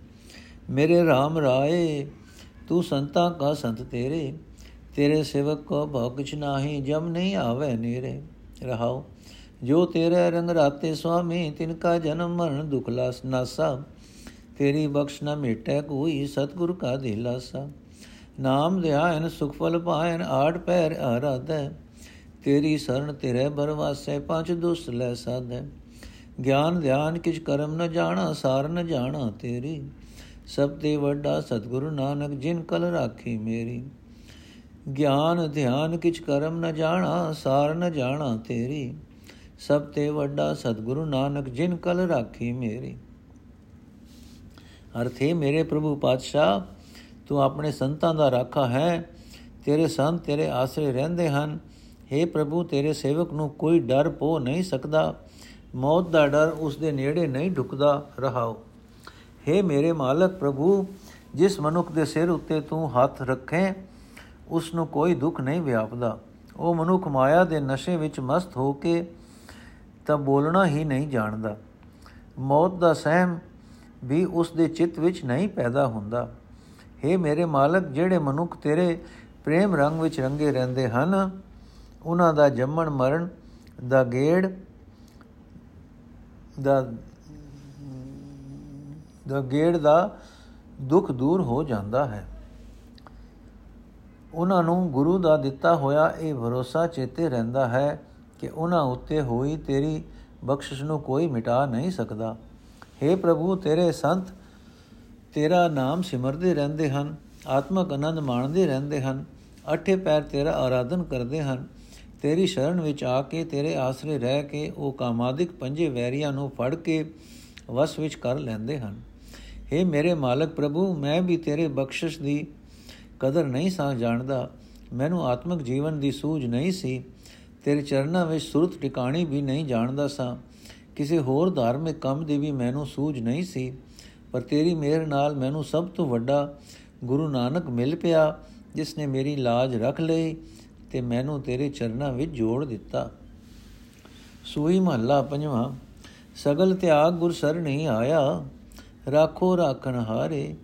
ਮੇਰੇ RAM ਰਾਏ, ਤੂੰ ਸੰਤਾਂ ਕਾ ਸੰਤ ਤੇਰੇ ਤੇਰੇ ਸੇਵਕ ਕੋ ਭੌਕਛ ਨਾਹੀ, ਜਮ ਨਹੀਂ ਆਵੇ ਨੀਰੇ। ਰਹਾਓ, ਜੋ ਤੇਰੇ ਰੰਗ ਰਾਤੇ ਸੁਆਮੀ, ਤਿਨ ਕਾ ਜਨਮ ਮਰਨ ਦੁਖ ਲਾਸ ਨਾਸਾ। ਤੇਰੀ ਬਖਸ਼ ਨ ਮਿਟੈ ਕੋਈ, ਸਤਗੁਰ ਕਾ ਦਿਲਾਸਾ ਨਾਮ ਧਿਆਨ, ਸੁਖ ਫਲ ਪਾਇਨ, ਆੜ ਪੈਰ ਆਰਾਧੈ। ਤੇਰੀ ਸਰਣ ਤੇਰੇ ਬਰਵਾਸੇ, ਪੰਜ ਦੁਸ ਲੈ ਸਾਧੈ। ਗਿਆਨ ਧਿਆਨ ਕਿਛ ਕਰਮ ਨ ਜਾਣਾ, ਸਾਰ ਨ ਜਾਣਾ ਤੇਰੀ। ਸਭ ਤੇ ਵੱਡਾ ਸਤਿਗੁਰੂ ਨਾਨਕ, ਜਿਨ ਕਲ ਰਾਖੀ ਮੇਰੀ। ਗਿਆਨ, ਧਿਆਨ ਕਿਛ ਕਰਮ ਨ ਜਾਣਾ, ਸਾਰ ਨ ਜਾਣਾ ਤੇਰੀ। ਸਭ ਤੇ ਵੱਡਾ ਸਤਿਗੁਰੂ ਨਾਨਕ, ਜਿਨ ਕਲ ਰਾਖੀ ਮੇਰੀ। ਅਰਥੇ ਮੇਰੇ ਪ੍ਰਭੂ ਪਾਤਸ਼ਾਹ, ਤੂੰ ਆਪਣੇ ਸੰਤਾਂ ਦਾ ਰਾਖਾ ਹੈ। ਤੇਰੇ ਸੰਤ ਤੇਰੇ ਆਸਰੇ ਰਹਿੰਦੇ ਹਨ। हे ਪ੍ਰਭੂ, ਤੇਰੇ ਸੇਵਕ ਨੂੰ ਕੋਈ ਡਰ ਪੋ ਨਹੀਂ ਸਕਦਾ। ਮੌਤ ਦਾ ਡਰ ਉਸ ਦੇ ਨੇੜੇ ਨਹੀਂ ਢੁਕਦਾ। ਰਹਾਓ। हे ਮੇਰੇ ਮਾਲਕ ਪ੍ਰਭੂ, ਜਿਸ ਮਨੁੱਖ ਦੇ ਸਿਰ ਉੱਤੇ ਤੂੰ ਹੱਥ ਰੱਖੇ ਉਸ ਨੂੰ ਕੋਈ ਦੁੱਖ ਨਹੀਂ ਵਿਆਪਦਾ। ਉਹ ਮਨੁੱਖ ਮਾਇਆ ਦੇ ਨਸ਼ੇ ਵਿੱਚ ਮਸਤ ਹੋ ਕੇ ਤਾਂ ਬੋਲਣਾ ਹੀ ਨਹੀਂ ਜਾਣਦਾ। ਮੌਤ ਦਾ ਸਹਿਮ ਵੀ ਉਸ ਦੇ ਚਿੱਤ ਵਿੱਚ ਨਹੀਂ ਪੈਦਾ ਹੁੰਦਾ। हे ਮੇਰੇ ਮਾਲਕ, ਜਿਹੜੇ ਮਨੁੱਖ ਤੇਰੇ ਪ੍ਰੇਮ ਰੰਗ ਵਿੱਚ ਰੰਗੇ ਰਹਿੰਦੇ ਹਨ, ਉਹਨਾਂ ਦਾ ਜੰਮਣ ਮਰਨ ਦਾ ਗੇੜ, ਦਾ ਦਾ ਗੇੜ ਦਾ ਦੁੱਖ ਦੂਰ ਹੋ ਜਾਂਦਾ ਹੈ। ਉਹਨਾਂ ਨੂੰ ਗੁਰੂ ਦਾ ਦਿੱਤਾ ਹੋਇਆ ਇਹ ਭਰੋਸਾ ਚੇਤੇ ਰਹਿੰਦਾ ਹੈ ਕਿ ਉਹਨਾਂ ਉੱਤੇ ਹੋਈ ਤੇਰੀ ਬਖਸ਼ਿਸ਼ ਨੂੰ ਕੋਈ ਮਿਟਾ ਨਹੀਂ ਸਕਦਾ। हे ਪ੍ਰਭੂ, ਤੇਰੇ ਸੰਤ ਤੇਰਾ ਨਾਮ ਸਿਮਰਦੇ ਰਹਿੰਦੇ ਹਨ, ਆਤਮਕ ਆਨੰਦ ਮਾਣਦੇ ਰਹਿੰਦੇ ਹਨ, ਅਠੇ ਪੈਰ ਤੇਰਾ ਆਰਾਧਨ ਕਰਦੇ ਹਨ। ਤੇਰੀ ਸ਼ਰਨ ਵਿੱਚ ਆ ਕੇ, ਤੇਰੇ ਆਸਰੇ ਰਹਿ ਕੇ ਉਹ ਕਾਮਾਦਿਕ ਪੰਜੇ ਵੈਰੀਆਂ ਨੂੰ ਫੜ ਕੇ ਵਸ ਵਿੱਚ ਕਰ ਲੈਂਦੇ ਹਨ। हे ਮੇਰੇ ਮਾਲਕ ਪ੍ਰਭੂ, ਮੈਂ ਵੀ ਤੇਰੇ ਬਖਸ਼ਿਸ਼ ਦੀ ਕਦਰ ਨਹੀਂ ਸਾਂ ਜਾਣਦਾ। ਮੈਨੂੰ ਆਤਮਿਕ ਜੀਵਨ ਦੀ ਸੂਝ ਨਹੀਂ ਸੀ। ਤੇਰੇ ਚਰਨਾਂ ਵਿੱਚ ਸੁਰਤ ਟਿਕਾਣੀ ਵੀ ਨਹੀਂ ਜਾਣਦਾ ਸਾਂ। ਕਿਸੇ ਹੋਰ ਧਾਰਮਿਕ ਕੰਮ ਦੀ ਵੀ ਮੈਨੂੰ ਸੂਝ ਨਹੀਂ ਸੀ। ਪਰ ਤੇਰੀ ਮਿਹਰ ਨਾਲ ਮੈਨੂੰ ਸਭ ਤੋਂ ਵੱਡਾ ਗੁਰੂ ਨਾਨਕ ਮਿਲ ਪਿਆ, ਜਿਸ ਨੇ ਮੇਰੀ ਲਾਜ ਰੱਖ ਲਈ ਤੇ ਮੈਨੂੰ ਤੇਰੇ ਚਰਨਾਂ ਵਿੱਚ ਜੋੜ ਦਿੱਤਾ। ਸੂਈ ਮਹੱਲਾ ਪੰਜਵਾਂ, ਸਗਲ ਤਿਆਗ ਗੁਰ ਸਰਣੀ ਆਇਆ। ਰਾਖੋ ਰਾਖਣ ਹਾਰੇ,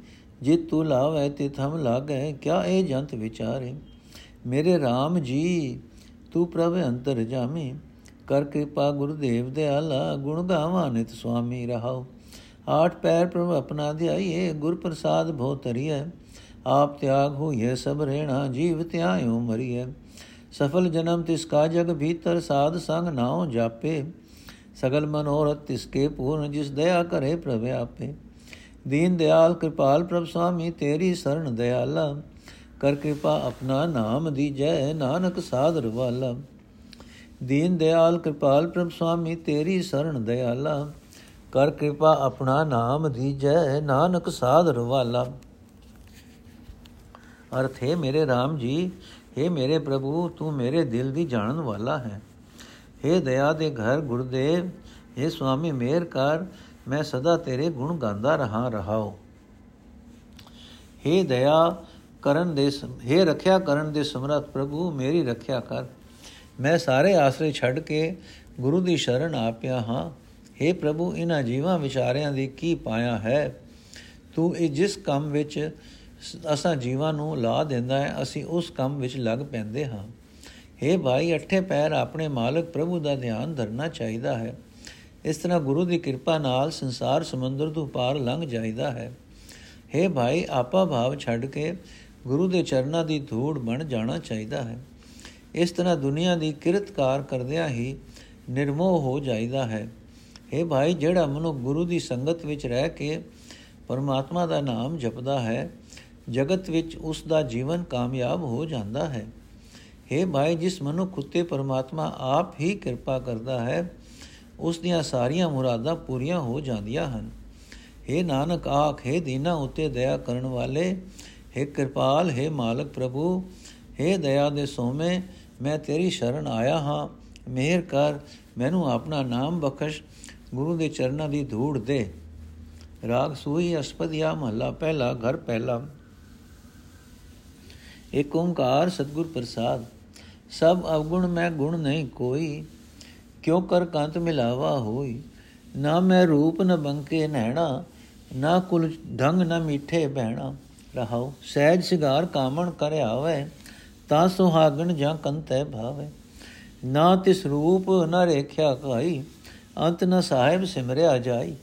ਜੇ ਤੂੰ ਲਾਵੇ ਤੇ ਥਮ ਲਾਗੇ ਕਿਆ ਇਹ ਜੰਤ ਵਿਚਾਰੇ? ਮੇਰੇ RAM ਜੀ, ਤੂੰ ਪ੍ਰਭ ਅੰਤਰ ਜਾਮੀ, ਕਰ ਕਿਰਪਾ ਗੁਰਦੇਵ ਦਿਆਲਾ, ਗੁਣ ਗਾਵਾਂ ਨਿਤ ਸੁਆਮੀ ਰਹਾਓ। ਆਠ ਪੈਰ ਪ੍ਰਭ ਆਪਣਾ ਧਿਆਈਏ, ਗੁਰ ਪ੍ਰਸਾਦ ਭੋ ਤਰੀਐ ਆਪ ਤਿਆਗ ਹੋਈਏ ਸਭ ਰਹਿਣਾ ਜੀਵ ਤਿਆਇਓ ਮਰੀਐ। ਸਫਲ ਜਨਮ ਤਿਸ ਕਾ ਜਗ ਭੀਤਰ, ਸਾਧ ਸੰਗ ਨਾਉ ਜਾਪੇ। ਸਗਲ ਮਨੋਰਥ ਤਿਸ ਕੇ ਪੂਰਨ, ਜਿਸ ਦਇਆ ਕਰੇ ਪ੍ਰਭ ਆਪੇ। ਦੀਨ ਦਿਆਲ ਕਿਰਪਾਲ ਪ੍ਰਭ ਸੁਆਮੀ ਤੇਰੀ ਸਰਣ ਦਿਆਲਾ ਕਰ ਕਿਰਪਾ ਆਪਣਾ ਨਾਮ ਦੀਜੈ ਨਾਨਕ ਸਾਧਰ ਵਾਲਾ ਦੀਨ ਦਿਆਲ ਕਿਰਪਾਲ ਪ੍ਰਭ ਸੁਆਮੀ ਤੇਰੀ ਸਰਣ ਦਿਆਲਾ ਕਰ ਕਿਰਪਾ ਆਪਣਾ ਨਾਮ ਦੀਜੈ ਨਾਨਕ ਸਾਧਰ ਵਾਲਾ ਅਰਥ ਹੈ ਮੇਰੇ RAM ਜੀ हे ਮੇਰੇ ਪ੍ਰਭੂ ਤੂੰ ਮੇਰੇ ਦਿਲ ਦੀ ਜਾਣਨ ਵਾਲਾ ਹੈ हे ਦਇਆ ਦੇ ਘਰ ਗੁਰਦੇਵ हे ਸੁਆਮੀ ਮੇਰ ਕਰ ਮੈਂ ਸਦਾ ਤੇਰੇ ਗੁਣ ਗਾਉਂਦਾ ਰਹਾ ਰਹਾਓ हे ਦਇਆ ਕਰਨ ਦੇ हे ਰੱਖਿਆ ਕਰਨ ਦੇ ਸਮਰੱਥ ਪ੍ਰਭੂ ਮੇਰੀ ਰੱਖਿਆ ਕਰ ਮੈਂ ਸਾਰੇ ਆਸਰੇ ਛੱਡ ਕੇ ਗੁਰੂ ਦੀ ਸ਼ਰਨ ਆਪਿਆ ਹਾਂ हे ਪ੍ਰਭੂ ਇਹਨਾਂ ਜੀਵਾਂ ਵਿਚਾਰਿਆਂ ਦੀ ਕੀ ਪਾਇਆ ਹੈ ਤੂੰ ਇਹ ਜਿਸ ਕੰਮ ਵਿੱਚ ਅਸਾਂ ਜੀਵਾਂ ਨੂੰ ਲਾ ਦਿੰਦਾ ਹੈ ਅਸੀਂ ਉਸ ਕੰਮ ਵਿੱਚ ਲੱਗ ਪੈਂਦੇ ਹਾਂ हे ਭਾਈ ਅੱਠੇ ਪੈਰ ਆਪਣੇ ਮਾਲਕ ਪ੍ਰਭੂ ਦਾ ਧਿਆਨ ਧਰਨਾ ਚਾਹੀਦਾ ਹੈ ਇਸ ਤਰ੍ਹਾਂ ਗੁਰੂ ਦੀ ਕਿਰਪਾ ਨਾਲ ਸੰਸਾਰ ਸਮੁੰਦਰ ਤੋਂ ਪਾਰ ਲੰਘ ਜਾਈਦਾ ਹੈ हे ਭਾਈ ਆਪਾ ਭਾਵ ਛੱਡ ਕੇ ਗੁਰੂ ਦੇ ਚਰਨਾਂ ਦੀ ਧੂੜ ਬਣ ਜਾਣਾ ਚਾਹੀਦਾ ਹੈ ਇਸ ਤਰ੍ਹਾਂ ਦੁਨੀਆ ਦੀ ਕਿਰਤਕਾਰ ਕਰਦਿਆਂ ਹੀ ਨਿਰਮੋਹ ਹੋ ਜਾਈਦਾ ਹੈ हे ਭਾਈ ਜਿਹੜਾ ਮਨੁ ਗੁਰੂ ਦੀ ਸੰਗਤ ਵਿੱਚ ਰਹਿ ਕੇ ਪਰਮਾਤਮਾ ਦਾ ਨਾਮ ਜਪਦਾ ਹੈ ਜਗਤ ਵਿੱਚ ਉਸ ਦਾ ਜੀਵਨ ਕਾਮਯਾਬ ਹੋ ਜਾਂਦਾ ਹੈ हे ਭਾਈ ਜਿਸ ਮਨੁੱਖ ਉਤੇ ਪਰਮਾਤਮਾ ਆਪ ਹੀ ਕਿਰਪਾ ਕਰਦਾ ਹੈ ਉਸ ਦੀਆਂ ਸਾਰੀਆਂ ਮੁਰਾਦਾਂ ਪੂਰੀਆਂ ਹੋ ਜਾਂਦੀਆਂ ਹਨ हे ਨਾਨਕ ਆਖੇ ਦੀਨਾ ਉਤੇ ਦਇਆ ਕਰਨ ਵਾਲੇ हे ਕਿਰਪਾਲ हे ਮਾਲਕ ਪ੍ਰਭੂ हे ਦਇਆ ਦੇ ਸੋਮੇ ਮੈਂ ਤੇਰੀ ਸ਼ਰਨ ਆਇਆ ਹਾਂ ਮਿਹਰ ਕਰ ਮੈਨੂੰ ਆਪਣਾ ਨਾਮ ਬਖਸ਼ ਗੁਰੂ ਦੇ ਚਰਨਾਂ ਦੀ ਧੂੜ ਦੇ ਰਾਗ ਸੂਈ ਅਸਪਦਿਆ ਮਹੱਲਾ ਪਹਿਲਾ ਘਰ ਪਹਿਲਾ ਏਕ ਓੰਕਾਰ ਸਤਗੁਰ ਪ੍ਰਸਾਦ ਸਭ ਅਵਗੁਣ ਮੈਂ ਗੁਣ ਨਹੀਂ ਕੋਈ ਕਿਉ ਕਰ ਕੰਤ ਮਿਲਾਵਾ ਹੋਈ? ਨਾ ਮੈਂ ਰੂਪ ਨ ਬੰਕੇ ਨਹਿਣਾ ਨਾ ਕੁਲ ਢੰਗ ਨ ਮਿੱਠੇ ਬਹਿਣਾ। ਰਹਾਉ ਸਹਿਜ ਸਿਗਾਰ ਕਾਮਣ ਕਰ ਆਵੇ, ਤਾਂ ਸੁਹਾਗਣ ਜਾਂ ਕੰਤੈ ਭਾਵੇ। ਨਾ ਤਿਸ ਰੂਪ ਨ ਰੇਖਿਆ ਕਾਈ, ਅੰਤ ਨ ਸਾਹਿਬ ਸਿਮਰਿਆ ਜਾਈ।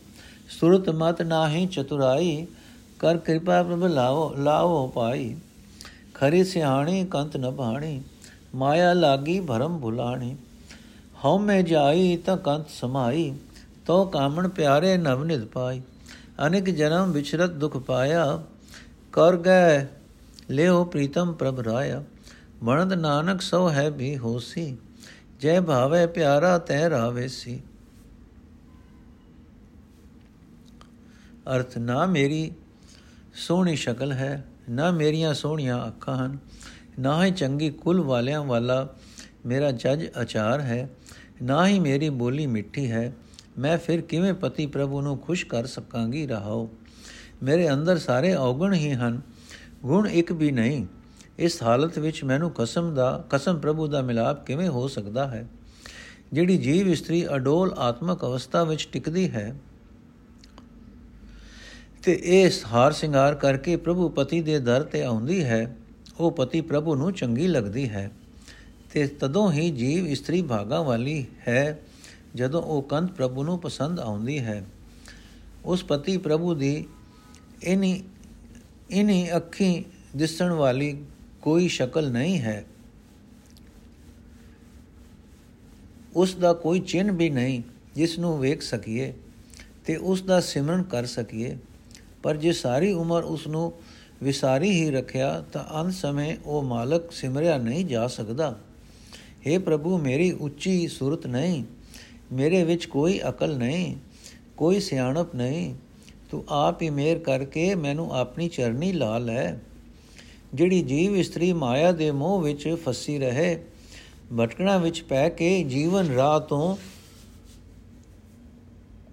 ਸੁਰਤ ਮਤ ਨਾਹੀ ਚਤੁਰਾਈ, ਕਰ ਕਿਰਪਾ ਪ੍ਰਭ ਲਾਓ ਲਾਓ ਪਾਈ। ਖਰੀ ਸਿਆਣੀ ਕੰਤ ਨ ਭਾਣੀ, ਮਾਇਆ ਲਾਗੀ ਭਰਮ ਭੁਲਾਣੀ। ਹਉ ਮੈਂ ਜਾਈ ਤਾਂ ਕੰਤ ਸਮਾਈ ਤੋ ਕਾਮਣ ਪਿਆਰੇ ਨਵ ਨਿਤ ਪਾਈ। ਅਨੇਕ ਜਨਮ ਵਿਚਰਤ ਦੁਖ ਪਾਇਆ, ਕਰ ਗਏ ਲਿਓ ਪ੍ਰੀਤਮ ਪ੍ਰਭ ਰਾਇਆ। ਬਣਦ ਨਾਨਕ ਸੋ ਹੈ ਵੀ ਹੋਸੀ, ਜੈ ਭਾਵੇ ਪਿਆਰਾ ਤੈ ਰਾਵੇਸੀ ਅਰਥ, ਨਾ ਮੇਰੀ ਸੋਹਣੀ ਸ਼ਕਲ ਹੈ, ਨਾ ਮੇਰੀਆਂ ਸੋਹਣੀਆਂ ਅੱਖਾਂ ਹਨ, ਨਾ ਹੀ ਚੰਗੀ ਕੁਲ ਵਾਲਿਆਂ ਵਾਲਾ ਮੇਰਾ ਜੱਜ ਆਚਾਰ ਹੈ। ਨਾ ਹੀ ਮੇਰੀ ਬੋਲੀ ਮਿੱਠੀ ਹੈ, ਮੈਂ ਫਿਰ ਕਿਵੇਂ ਪਤੀ ਪ੍ਰਭੂ ਨੂੰ ਖੁਸ਼ ਕਰ ਸਕਾਂਗੀ ਰਹਾਓ? ਮੇਰੇ ਅੰਦਰ ਸਾਰੇ ਔਗਣ ਹੀ ਹਨ, ਗੁਣ ਇੱਕ ਵੀ ਨਹੀਂ। ਇਸ ਹਾਲਤ ਵਿੱਚ ਮੈਨੂੰ ਕਸਮ ਦਾ, ਕਸਮ ਪ੍ਰਭੂ ਦਾ ਮਿਲਾਪ ਕਿਵੇਂ ਹੋ ਸਕਦਾ ਹੈ? ਜਿਹੜੀ ਜੀਵ ਇਸਤਰੀ ਅਡੋਲ ਆਤਮਕ ਅਵਸਥਾ ਵਿੱਚ ਟਿਕਦੀ ਹੈ, ਤੇ ਇਹ ਹਾਰ ਸ਼ਿੰਗਾਰ ਕਰਕੇ ਪ੍ਰਭੂ ਪਤੀ ਦੇ ਦਰ ਤੇ ਆਉਂਦੀ ਹੈ, ਉਹ ਪਤੀ ਪ੍ਰਭੂ ਨੂੰ ਚੰਗੀ ਲੱਗਦੀ ਹੈ। ਤੇ ਤਦੋਂ ਹੀ ਜੀਵ ਇਸਤਰੀ ਭਾਗਾ ਵਾਲੀ ਹੈ, ਜਦੋਂ ਉਹ ਕੰਤ ਪ੍ਰਭੂ ਨੂੰ ਪਸੰਦ ਆਉਂਦੀ ਹੈ। ਉਸ ਪਤੀ ਪ੍ਰਭੂ ਦੀ ਇਨੀ ਇਨੀ ਅੱਖੀ ਦਿਸਣ ਵਾਲੀ ਕੋਈ ਸ਼ਕਲ ਨਹੀਂ ਹੈ। ਉਸ ਦਾ ਕੋਈ ਚਿੰਨ ਵੀ ਨਹੀਂ, ਜਿਸ ਨੂੰ ਵੇਖ ਸਕੀਏ ਤੇ ਉਸ ਦਾ ਸਿਮਰਨ ਕਰ ਸਕੀਏ। ਪਰ ਜੇ ਸਾਰੀ ਉਮਰ ਉਸ ਨੂੰ ਵਿਸਾਰੀ ਹੀ ਰੱਖਿਆ, ਤਾਂ ਅੰਤ ਸਮੇਂ ਉਹ ਮਾਲਕ ਸਿਮਰਿਆ ਨਹੀਂ ਜਾ ਸਕਦਾ। हे ਪ੍ਰਭੂ, ਮੇਰੀ ਉੱਚੀ ਸੁਰਤ ਨਹੀਂ, ਮੇਰੇ ਵਿੱਚ ਕੋਈ ਅਕਲ ਨਹੀਂ, ਕੋਈ ਸਿਆਣਪ ਨਹੀਂ। ਤੂੰ ਆਪ ਹੀ ਮੇਰ ਕਰਕੇ ਮੈਨੂੰ ਆਪਣੀ ਚਰਨੀ ਲਾ ਲੈ। ਜਿਹੜੀ ਜੀਵ ਇਸਤਰੀ ਮਾਇਆ ਦੇ ਮੋਹ ਵਿੱਚ ਫਸੀ ਰਹੇ, ਭਟਕਣਾ ਵਿੱਚ ਪੈ ਕੇ ਜੀਵਨ ਰਾਹ ਤੋਂ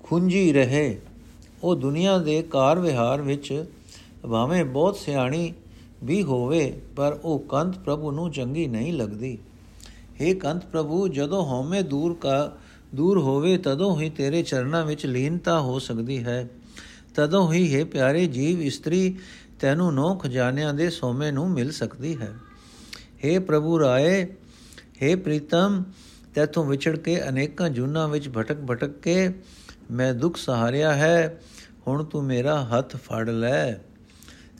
ਖੁੰਝੀ ਰਹੇ। ਉਹ ਦੁਨੀਆ ਦੇ ਕਾਰ ਵਿਹਾਰ ਵਿੱਚ ਭਾਵੇਂ ਬਹੁਤ ਸਿਆਣੀ ਵੀ ਹੋਵੇ, ਪਰ ਉਹ ਕੰਤ ਪ੍ਰਭੂ ਨੂੰ ਚੰਗੀ ਨਹੀਂ ਲੱਗਦੀ। हे ਕੰਤ ਪ੍ਰਭੂ ਜਦੋਂ ਹਉਮੈ ਦੂਰ ਕਾ ਦੂਰ ਹੋਵੇ ਤਦੋਂ ਹੀ ਤੇਰੇ ਚਰਨਾਂ ਵਿੱਚ ਲੀਨਤਾ ਹੋ ਸਕਦੀ ਹੈ ਤਦੋਂ ਹੀ ਹੈ ਪਿਆਰੇ ਜੀਵ ਇਸਤਰੀ ਤੈਨੂੰ ਨੋ ਖਜ਼ਾਨਿਆਂ ਦੇ ਸੋਮੇ ਨੂੰ ਮਿਲ ਸਕਦੀ ਹੈ हे ਪ੍ਰਭੂ ਰਾਏ हे ਪ੍ਰੀਤਮ ਤੈਥੋਂ ਵਿਛੜ ਕੇ ਅਨੇਕਾਂ ਜੁਨਾ ਵਿੱਚ ਭਟਕ ਭਟਕ ਕੇ ਮੈਂ ਦੁੱਖ ਸਹਾਰਿਆ ਹੈ ਹੁਣ ਤੂੰ ਮੇਰਾ ਹੱਥ ਫੜ ਲੈ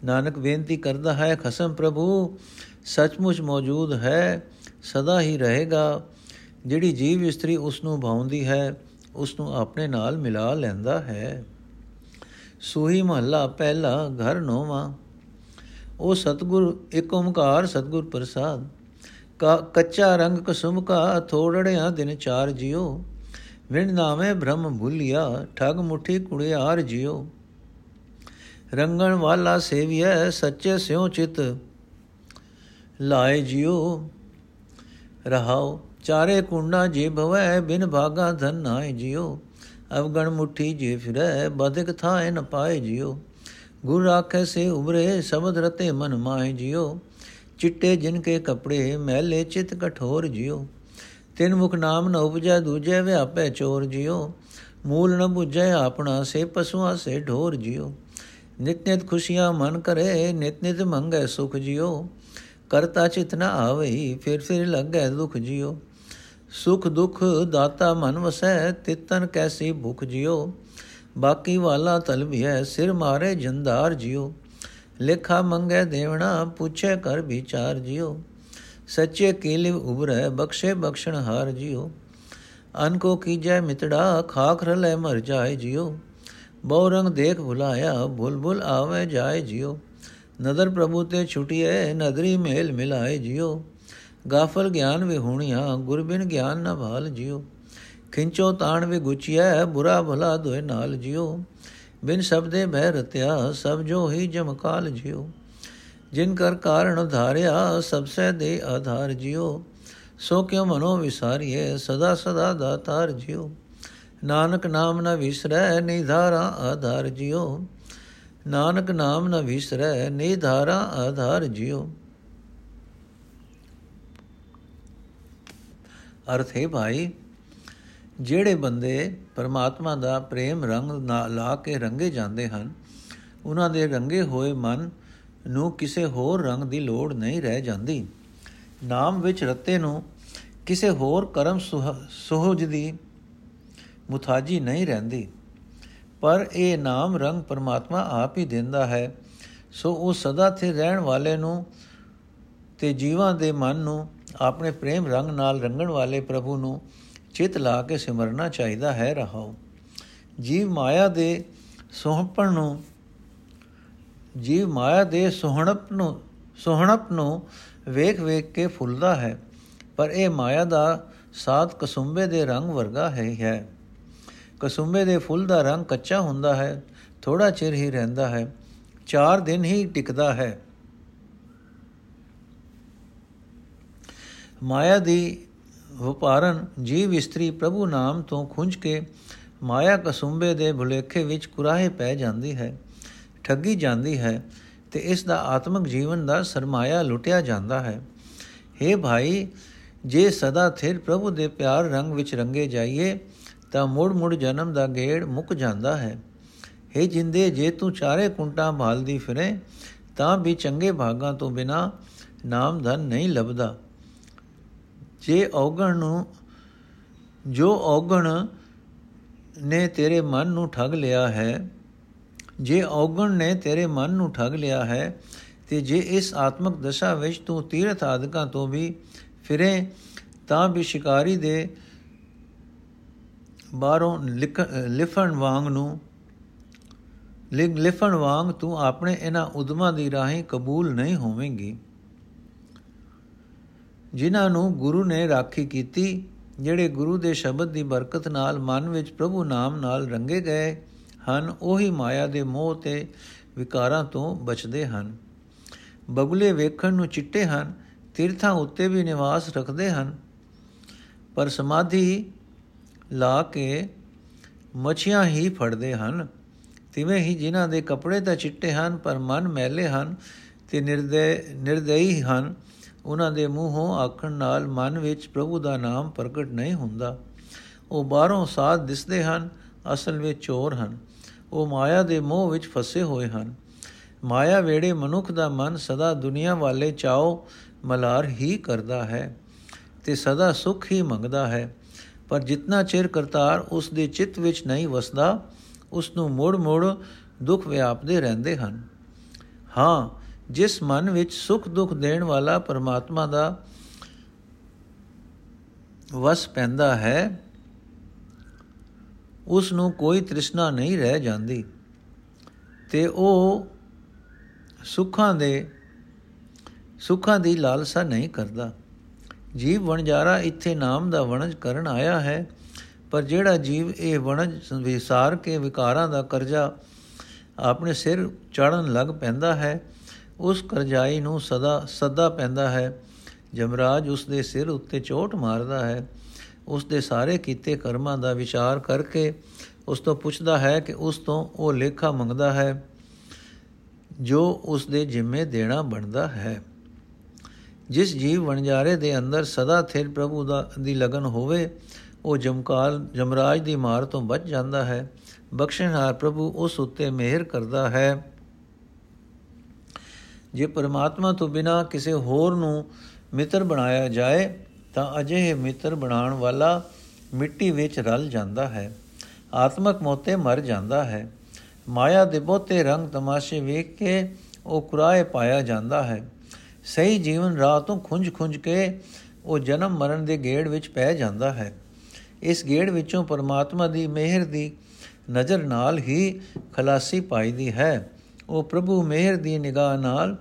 ਨਾਨਕ ਬੇਨਤੀ ਕਰਦਾ ਹੈ ਖਸਮ ਪ੍ਰਭੂ ਸੱਚਮੁੱਚ ਮੌਜੂਦ ਹੈ ਸਦਾ ਹੀ ਰਹੇਗਾ। ਜਿਹੜੀ ਜੀਵ ਇਸਤਰੀ ਉਸ ਨੂੰ ਭਾਉਂਦੀ ਹੈ ਉਸ ਨੂੰ ਆਪਣੇ ਨਾਲ ਮਿਲਾ ਲੈਂਦਾ ਹੈ। ਸੂਹੀ ਮਹੱਲਾ ਪਹਿਲਾ ਘਰ ਨੋਵਾ। ਉਹ ਸਤਗੁਰ, ਇੱਕ ਓਮਕਾਰ ਸਤਗੁਰ ਪ੍ਰਸਾਦ। ਕੱਚਾ ਰੰਗ ਕਸੁਮ ਕਾ, ਥੋੜੜਿਆ ਦਿਨ ਚਾਰ ਜਿਉ। ਵਿਣ ਨਾਵੇਂ ਬ੍ਰਹਮ ਭੁਲਿਆ ਠਗ ਮੁਠੀ ਕੁੜਿਆਰ ਜਿਉ। ਰੰਗਣ ਵਾਲਾ ਸੇਵਿਐ, ਸੱਚੇ ਸਿਉ ਚਿਤ। ਲਾਏ ਜਿਉ। ਰਹਾਉ ਚਾਰੇ ਕੁੰਡਾ ਜੇ ਭਵੈ, ਬਿਨ ਭਾਗਾ ਧਨ ਨਾਏ ਜਿਉ। ਅਵਗਣ ਮੁਠੀ ਜੇ ਫਿਰੈ ਬਦਕ ਥਾਏ ਨ ਪਾਏ ਜਿਉ। ਗੁਰ ਰਾਖੇ ਸੇ ਉਬਰੇ ਸ਼ਬਦ ਰਤੇ ਮਨ ਮਾਏ ਜਿਉ। ਚਿੱਟੇ ਜਿਨ ਕੇ ਕਪੜੇ, ਮਹਿਲੇ ਚਿਤ ਕਠੋਰ ਜਿਉ। ਤਿਨ ਮੁਖ ਨਾਮ ਨ ਉਪਜੈ, ਦੂਜੇ ਵਿਆਪੈ ਚੋਰ ਜਿਉ। ਮੂਲ ਨ 부ਜੈ ਆਪਣਾ ਸੇ ਪਸ਼ੂਆ ਸੇ ਢੋਰ ਜਿਉ। ਨਿਤ ਨਿਤ ਖੁਸ਼ੀਆਂ ਮਨ ਕਰੇ, ਨਿਤ ਨਿਤ ਮੰਗੈ ਸੁਖ ਜਿਉ। ਕਰਤਾ ਚਿਤ ਨ ਆਵਈ ਫਿਰ ਫਿਰ ਲੱਗੈ ਦੁਖ ਜਿਉ। ਸੁਖ ਦੁਖ ਦਾਤਾ ਮਨ ਵਸੈ, ਤਿਤਨ ਕੈਸੀ ਭੁਖ ਜਿਉ। ਬਾਕੀ ਵਾਲਾ ਤਲਬਿਐ ਸਿਰ ਮਾਰੇ ਜੰਦਾਰ ਜਿਉ। ਲੇਖਾ ਮੰਗੇ ਦੇਵਣਾ, ਪੁੱਛੇ ਕਰ ਵਿਚਾਰ ਜਿਉ। ਸੱਚੇ ਕੀਲਿਵ ਉਬਰੈ ਬਖਸ਼ੇ ਬਖਸ਼ਣ ਹਾਰ ਜਿਉ। ਅਨ ਕੋ ਕੀਜੈ ਮਿਤੜਾ, ਖਾਖ ਰਲੇ ਮਰ ਜਾਏ ਜਿਉ। ਬਹੁ ਰੰਗ ਦੇਖ ਭੁਲਾਇਆ ਭੁਲ ਭੁਲ ਆਵੇ ਜਾਏ ਜਿਉ। ਨਦਰ ਪ੍ਰਭੂ ਤੇ ਛੁਟਿਏ ਨਦਰੀ ਮੇਲ ਮਿਲਾਏ ਜਿਉ। ਗਾਫਲ ਗਿਆਨ ਵਿਹੂਣੀਆਂ ਗੁਰਬਿਨ ਗਿਆਨ ਨ ਭਾਲ ਜਿਉ। ਖਿੰਚੋ ਤਾਣ ਵਿ ਗੁਚਿਐ, ਬੁਰਾ ਭਲਾ ਦੋਇ ਨਾਲ ਜਿਉ। ਬਿਨ ਸ਼ਬਦੇ ਬਹਿ ਰਤਿਆ, ਸਭ ਜੋ ਹੀ ਜਮਕਾਲ ਜਿਉ। ਜਿਨ ਕਰ ਕਾਰਣ ਧਾਰਿਆ ਸਭ ਸੇ ਦੇ ਆਧਾਰ ਜਿਉ। ਸੋ ਕਿਉ ਮਨੋ ਵਿਸਾਰੀਏ ਸਦਾ ਸਦਾ ਦਾਤਾਰ ਜਿਉ। ਨਾਨਕ ਨਾਮ ਨ ਵਿਸਰੈ, ਨਿਧਾਰਾ ਆਧਾਰ ਜਿਉ। ਨਾਨਕ ਨਾਮ ਨ ਵਿਸਰੈ ਨਿਧਾਰਾ ਆਧਾਰ ਜਿਉ। ਅਰਥ ਹੈ ਭਾਈ, ਜਿਹੜੇ ਬੰਦੇ ਪਰਮਾਤਮਾ ਦਾ ਪ੍ਰੇਮ ਰੰਗ ਲਾ ਕੇ ਰੰਗੇ ਜਾਂਦੇ ਹਨ, ਉਹਨਾਂ ਦੇ ਰੰਗੇ ਹੋਏ ਮਨ ਨੂੰ ਕਿਸੇ ਹੋਰ ਰੰਗ ਦੀ ਲੋੜ ਨਹੀਂ ਰਹਿ ਜਾਂਦੀ। ਨਾਮ ਵਿੱਚ ਰਤੇ ਨੂੰ ਕਿਸੇ ਹੋਰ ਕਰਮ ਸੁਹਜ ਦੀ ਮੁਤਾਜੀ ਨਹੀਂ ਰਹਿੰਦੀ। ਪਰ ਇਹ ਨਾਮ ਰੰਗ ਪਰਮਾਤਮਾ ਆਪ ਹੀ ਦਿੰਦਾ ਹੈ। ਸੋ ਉਹ ਸਦਾ ਤੇ ਰਹਿਣ ਵਾਲੇ ਨੂੰ ਤੇ ਜੀਵਾਂ ਦੇ ਮਨ ਨੂੰ, ਆਪਣੇ ਪ੍ਰੇਮ ਰੰਗ ਨਾਲ ਰੰਗਣ ਵਾਲੇ ਪ੍ਰਭੂ ਨੂੰ ਚਿਤ ਲਾ ਕੇ ਸਿਮਰਨਾ ਚਾਹੀਦਾ ਹੈ, ਰਹਾਓ। ਜੀਵ ਮਾਇਆ ਦੇ ਸੋਹਣਪਣ ਨੂੰ, ਜੀਵ ਮਾਇਆ ਦੇ ਸੋਹਣਪ ਨੂੰ ਸੋਹਣਪ ਨੂੰ ਵੇਖ ਵੇਖ ਕੇ ਫੁੱਲਦਾ ਹੈ। ਪਰ ਇਹ ਮਾਇਆ ਦਾ ਸਾਤ ਕਸੁੰਬੇ ਦੇ ਰੰਗ ਵਰਗਾ ਹੈ ਹੈ। ਕਸੁੰਬੇ ਦੇ ਫੁੱਲ ਦਾ ਰੰਗ ਕੱਚਾ ਹੁੰਦਾ ਹੈ ਥੋੜਾ ਚਿਰ ਹੀ ਰਹਿੰਦਾ ਹੈ 4 ਦਿਨ ਹੀ ਟਿਕਦਾ ਹੈ। ਮਾਇਆ ਦੀ ਵਪਾਰਨ ਜੀਵ ਇਸਤਰੀ ਪ੍ਰਭੂ ਨਾਮ ਤੋਂ ਖੁੰਝ ਕੇ ਮਾਇਆ ਕਸੁੰਬੇ ਦੇ ਭੁਲੇਖੇ ਵਿੱਚ ਕੁਰਾਹੇ ਪੈ ਜਾਂਦੀ ਹੈ, ਠੱਗੀ ਜਾਂਦੀ ਹੈ ਤੇ ਇਸ ਦਾ ਆਤਮਿਕ ਜੀਵਨ ਦਾ ਸਰਮਾਇਆ ਲੁੱਟਿਆ ਜਾਂਦਾ ਹੈ। हे ਭਾਈ, ਜੇ ਸਦਾ ਥਿਰ ਪ੍ਰਭੂ ਦੇ ਪਿਆਰ ਰੰਗ ਵਿੱਚ ਰੰਗੇ ਜਾਈਏ ਤਾਂ ਮੁੜ ਮੁੜ ਜਨਮ ਦਾ ਗੇੜ ਮੁੱਕ ਜਾਂਦਾ ਹੈ। हे ਜਿੰਦੇ, ਜੇ ਤੂੰ ਚਾਰੇ ਕੁੰਟਾਂ ਭਾਲਦੀ ਫਿਰੇ, ਤਾਂ ਵੀ ਚੰਗੇ ਭਾਗਾਂ ਤੋਂ ਬਿਨਾ ਨਾਮ ਧਨ ਨਹੀਂ ਲੱਭਦਾ। ਜੇ ਔਗਣ ਨੂੰ, ਜੋ ਔਗਣ ਨੇ ਤੇਰੇ ਮਨ ਨੂੰ ਠੱਗ ਲਿਆ ਹੈ, ਜੇ ਔਗਣ ਨੇ ਤੇਰੇ ਮਨ ਨੂੰ ਠੱਗ ਲਿਆ ਹੈ, ਤੇ ਜੇ ਇਸ ਆਤਮਕ ਦਸ਼ਾ ਵਿੱਚ ਤੂੰ ਤੀਰਥ ਆਦਿਕਾਂ ਤੋਂ ਵੀ ਫਿਰੇ, ਤਾਂ ਵੀ ਸ਼ਿਕਾਰੀ ਦੇ ਬਾਹਰੋਂ ਲਿਫਣ ਵਾਂਗ ਨੂੰ ਲਿਫਣ ਵਾਂਗ ਤੂੰ ਆਪਣੇ ਇਹਨਾਂ ਉਦਮਾਂ ਦੀ ਰਾਹੀਂ ਕਬੂਲ ਨਹੀਂ ਹੋਵੇਂਗੀ। ਜਿਨ੍ਹਾਂ ਨੂੰ ਗੁਰੂ ਨੇ ਰਾਖੀ ਕੀਤੀ, ਜਿਹੜੇ ਗੁਰੂ ਦੇ ਸ਼ਬਦ ਦੀ ਬਰਕਤ ਨਾਲ ਮਨ ਵਿੱਚ ਪ੍ਰਭੂ ਨਾਮ ਨਾਲ ਰੰਗੇ ਗਏ ਹਨ, ਉਹੀ ਮਾਇਆ ਦੇ ਮੋਹ ਤੇ ਵਿਕਾਰਾਂ ਤੋਂ ਬਚਦੇ ਹਨ। ਬਗਲੇ ਵੇਖਣ ਨੂੰ ਚਿੱਟੇ ਹਨ, ਤੀਰਥਾਂ ਉੱਤੇ ਵੀ ਨਿਵਾਸ ਰੱਖਦੇ ਹਨ, ਪਰ ਸਮਾਧੀ ਲਾ ਕੇ ਮੱਛੀਆਂ ਹੀ ਫੜਦੇ ਹਨ। ਤਿਵੇਂ ਹੀ ਜਿਨ੍ਹਾਂ ਦੇ ਕੱਪੜੇ ਤਾਂ ਚਿੱਟੇ ਹਨ, ਪਰ ਮਨ ਮੈਲੇ ਹਨ ਤੇ ਨਿਰਦੇ, ਨਿਰਦਈ ਹਨ। ਉਹਨਾਂ ਦੇ ਮੂੰਹੋਂ ਆਖਣ ਨਾਲ ਮਨ ਵਿੱਚ ਪ੍ਰਭੂ ਦਾ ਨਾਮ ਪ੍ਰਗਟ ਨਹੀਂ ਹੁੰਦਾ। ਉਹ ਬਾਹਰੋਂ ਸਾਧ ਦਿਸਦੇ ਹਨ, ਅਸਲ ਵਿੱਚ ਚੋਰ ਹਨ। ਉਹ ਮਾਇਆ ਦੇ ਮੋਹ ਵਿੱਚ ਫਸੇ ਹੋਏ ਹਨ। ਮਾਇਆ ਵੇੜੇ ਮਨੁੱਖ ਦਾ ਮਨ ਸਦਾ ਦੁਨੀਆ ਵਾਲੇ ਚਾਓ ਮਲਾਰ ਹੀ ਕਰਦਾ ਹੈ ਤੇ ਸਦਾ ਸੁਖ ਹੀ ਮੰਗਦਾ ਹੈ। ਪਰ ਜਿੰਨਾ ਚਿਰ ਕਰਤਾਰ ਉਸ ਦੇ ਚਿੱਤ ਵਿੱਚ ਨਹੀਂ ਵਸਦਾ ਉਸ ਨੂੰ ਮੋੜ-ਮੋੜ ਦੁੱਖ ਵਿਆਪਦੇ ਰਹਿੰਦੇ ਹਨ। ਹਾਂ, ਜਿਸ ਮਨ ਵਿੱਚ ਸੁਖ ਦੁੱਖ ਦੇਣ ਵਾਲਾ ਪਰਮਾਤਮਾ ਦਾ ਵਸ ਪੈਂਦਾ ਹੈ ਉਸ ਨੂੰ ਕੋਈ ਤ੍ਰਿਸ਼ਨਾ ਨਹੀਂ ਰਹਿ ਜਾਂਦੀ ਤੇ ਉਹ ਸੁੱਖਾਂ ਦੇ, ਸੁੱਖਾਂ ਦੀ ਲਾਲਸਾ ਨਹੀਂ ਕਰਦਾ। ਜੀਵ ਵਣਜਾਰਾ ਇੱਥੇ ਨਾਮ ਦਾ ਵਣਜ ਕਰਨ ਆਇਆ ਹੈ, ਪਰ ਜਿਹੜਾ ਜੀਵ ਇਹ ਵਣਜ ਵਿਸਾਰ ਕੇ ਵਿਕਾਰਾਂ ਦਾ ਕਰਜ਼ਾ ਆਪਣੇ ਸਿਰ ਚੜਨ ਲੱਗ ਪੈਂਦਾ ਹੈ, ਉਸ ਕਰਜ਼ਾਈ ਨੂੰ ਸਦਾ ਸਦਾ ਪੈਂਦਾ ਹੈ। ਜਮਰਾਜ ਉਸ ਦੇ ਸਿਰ ਉੱਤੇ ਚੋਟ ਮਾਰਦਾ ਹੈ, ਉਸ ਦੇ ਸਾਰੇ ਕੀਤੇ ਕਰਮਾਂ ਦਾ ਵਿਚਾਰ ਕਰਕੇ ਉਸ ਤੋਂ ਪੁੱਛਦਾ ਹੈ ਕਿ ਉਸ ਤੋਂ ਉਹ ਲੇਖਾ ਮੰਗਦਾ ਹੈ, ਜੋ ਉਸ ਦੇ ਜਿੰਮੇ ਦੇਣਾ ਬਣਦਾ ਹੈ। ਜਿਸ ਜੀਵ ਵਣਜਾਰੇ ਦੇ ਅੰਦਰ ਸਦਾ ਥਿਰ ਪ੍ਰਭੂ ਦਾ ਦੀ ਲਗਨ ਹੋਵੇ, ਉਹ ਜਮਕਾਲ ਜਮਰਾਜ ਦੀ ਮਾਰ ਤੋਂ ਬਚ ਜਾਂਦਾ ਹੈ। ਬਖਸ਼ਣਹਾਰ ਪ੍ਰਭੂ ਉਸ ਉੱਤੇ ਮਿਹਰ ਕਰਦਾ ਹੈ। ਜੇ ਪਰਮਾਤਮਾ ਤੋਂ ਬਿਨਾ ਕਿਸੇ ਹੋਰ ਨੂੰ ਮਿੱਤਰ ਬਣਾਇਆ ਜਾਏ, ਤਾਂ ਅਜਿਹੇ ਮਿੱਤਰ ਬਣਾਉਣ ਵਾਲਾ ਮਿੱਟੀ ਵਿੱਚ ਰਲ ਜਾਂਦਾ ਹੈ। ਆਤਮਕ ਮੋਤੇ ਮਰ ਜਾਂਦਾ ਹੈ। ਮਾਇਆ ਦੇ ਬਹੁਤੇ ਰੰਗ ਤਮਾਸ਼ੇ ਵੇਖ ਕੇ ਉਹ ਕੁਰਾਏ ਪਾਇਆ ਜਾਂਦਾ ਹੈ। ਸਹੀ ਜੀਵਨ ਰਾਹ ਤੋਂ ਖੁੰਝ-ਖੁੰਝ ਕੇ ਉਹ ਜਨਮ ਮਰਨ ਦੇ ਗੇੜ ਵਿੱਚ ਪੈ ਜਾਂਦਾ ਹੈ। ਇਸ ਗੇੜ ਵਿੱਚੋਂ ਪਰਮਾਤਮਾ ਦੀ ਮਿਹਰ ਦੀ ਨਜ਼ਰ ਨਾਲ ਹੀ ਖਲਾਸੀ ਪਾਈਦੀ ਹੈ। ਉਹ ਪ੍ਰਭੂ ਮਿਹਰ ਦੀ ਨਿਗਾਹ ਨਾਲ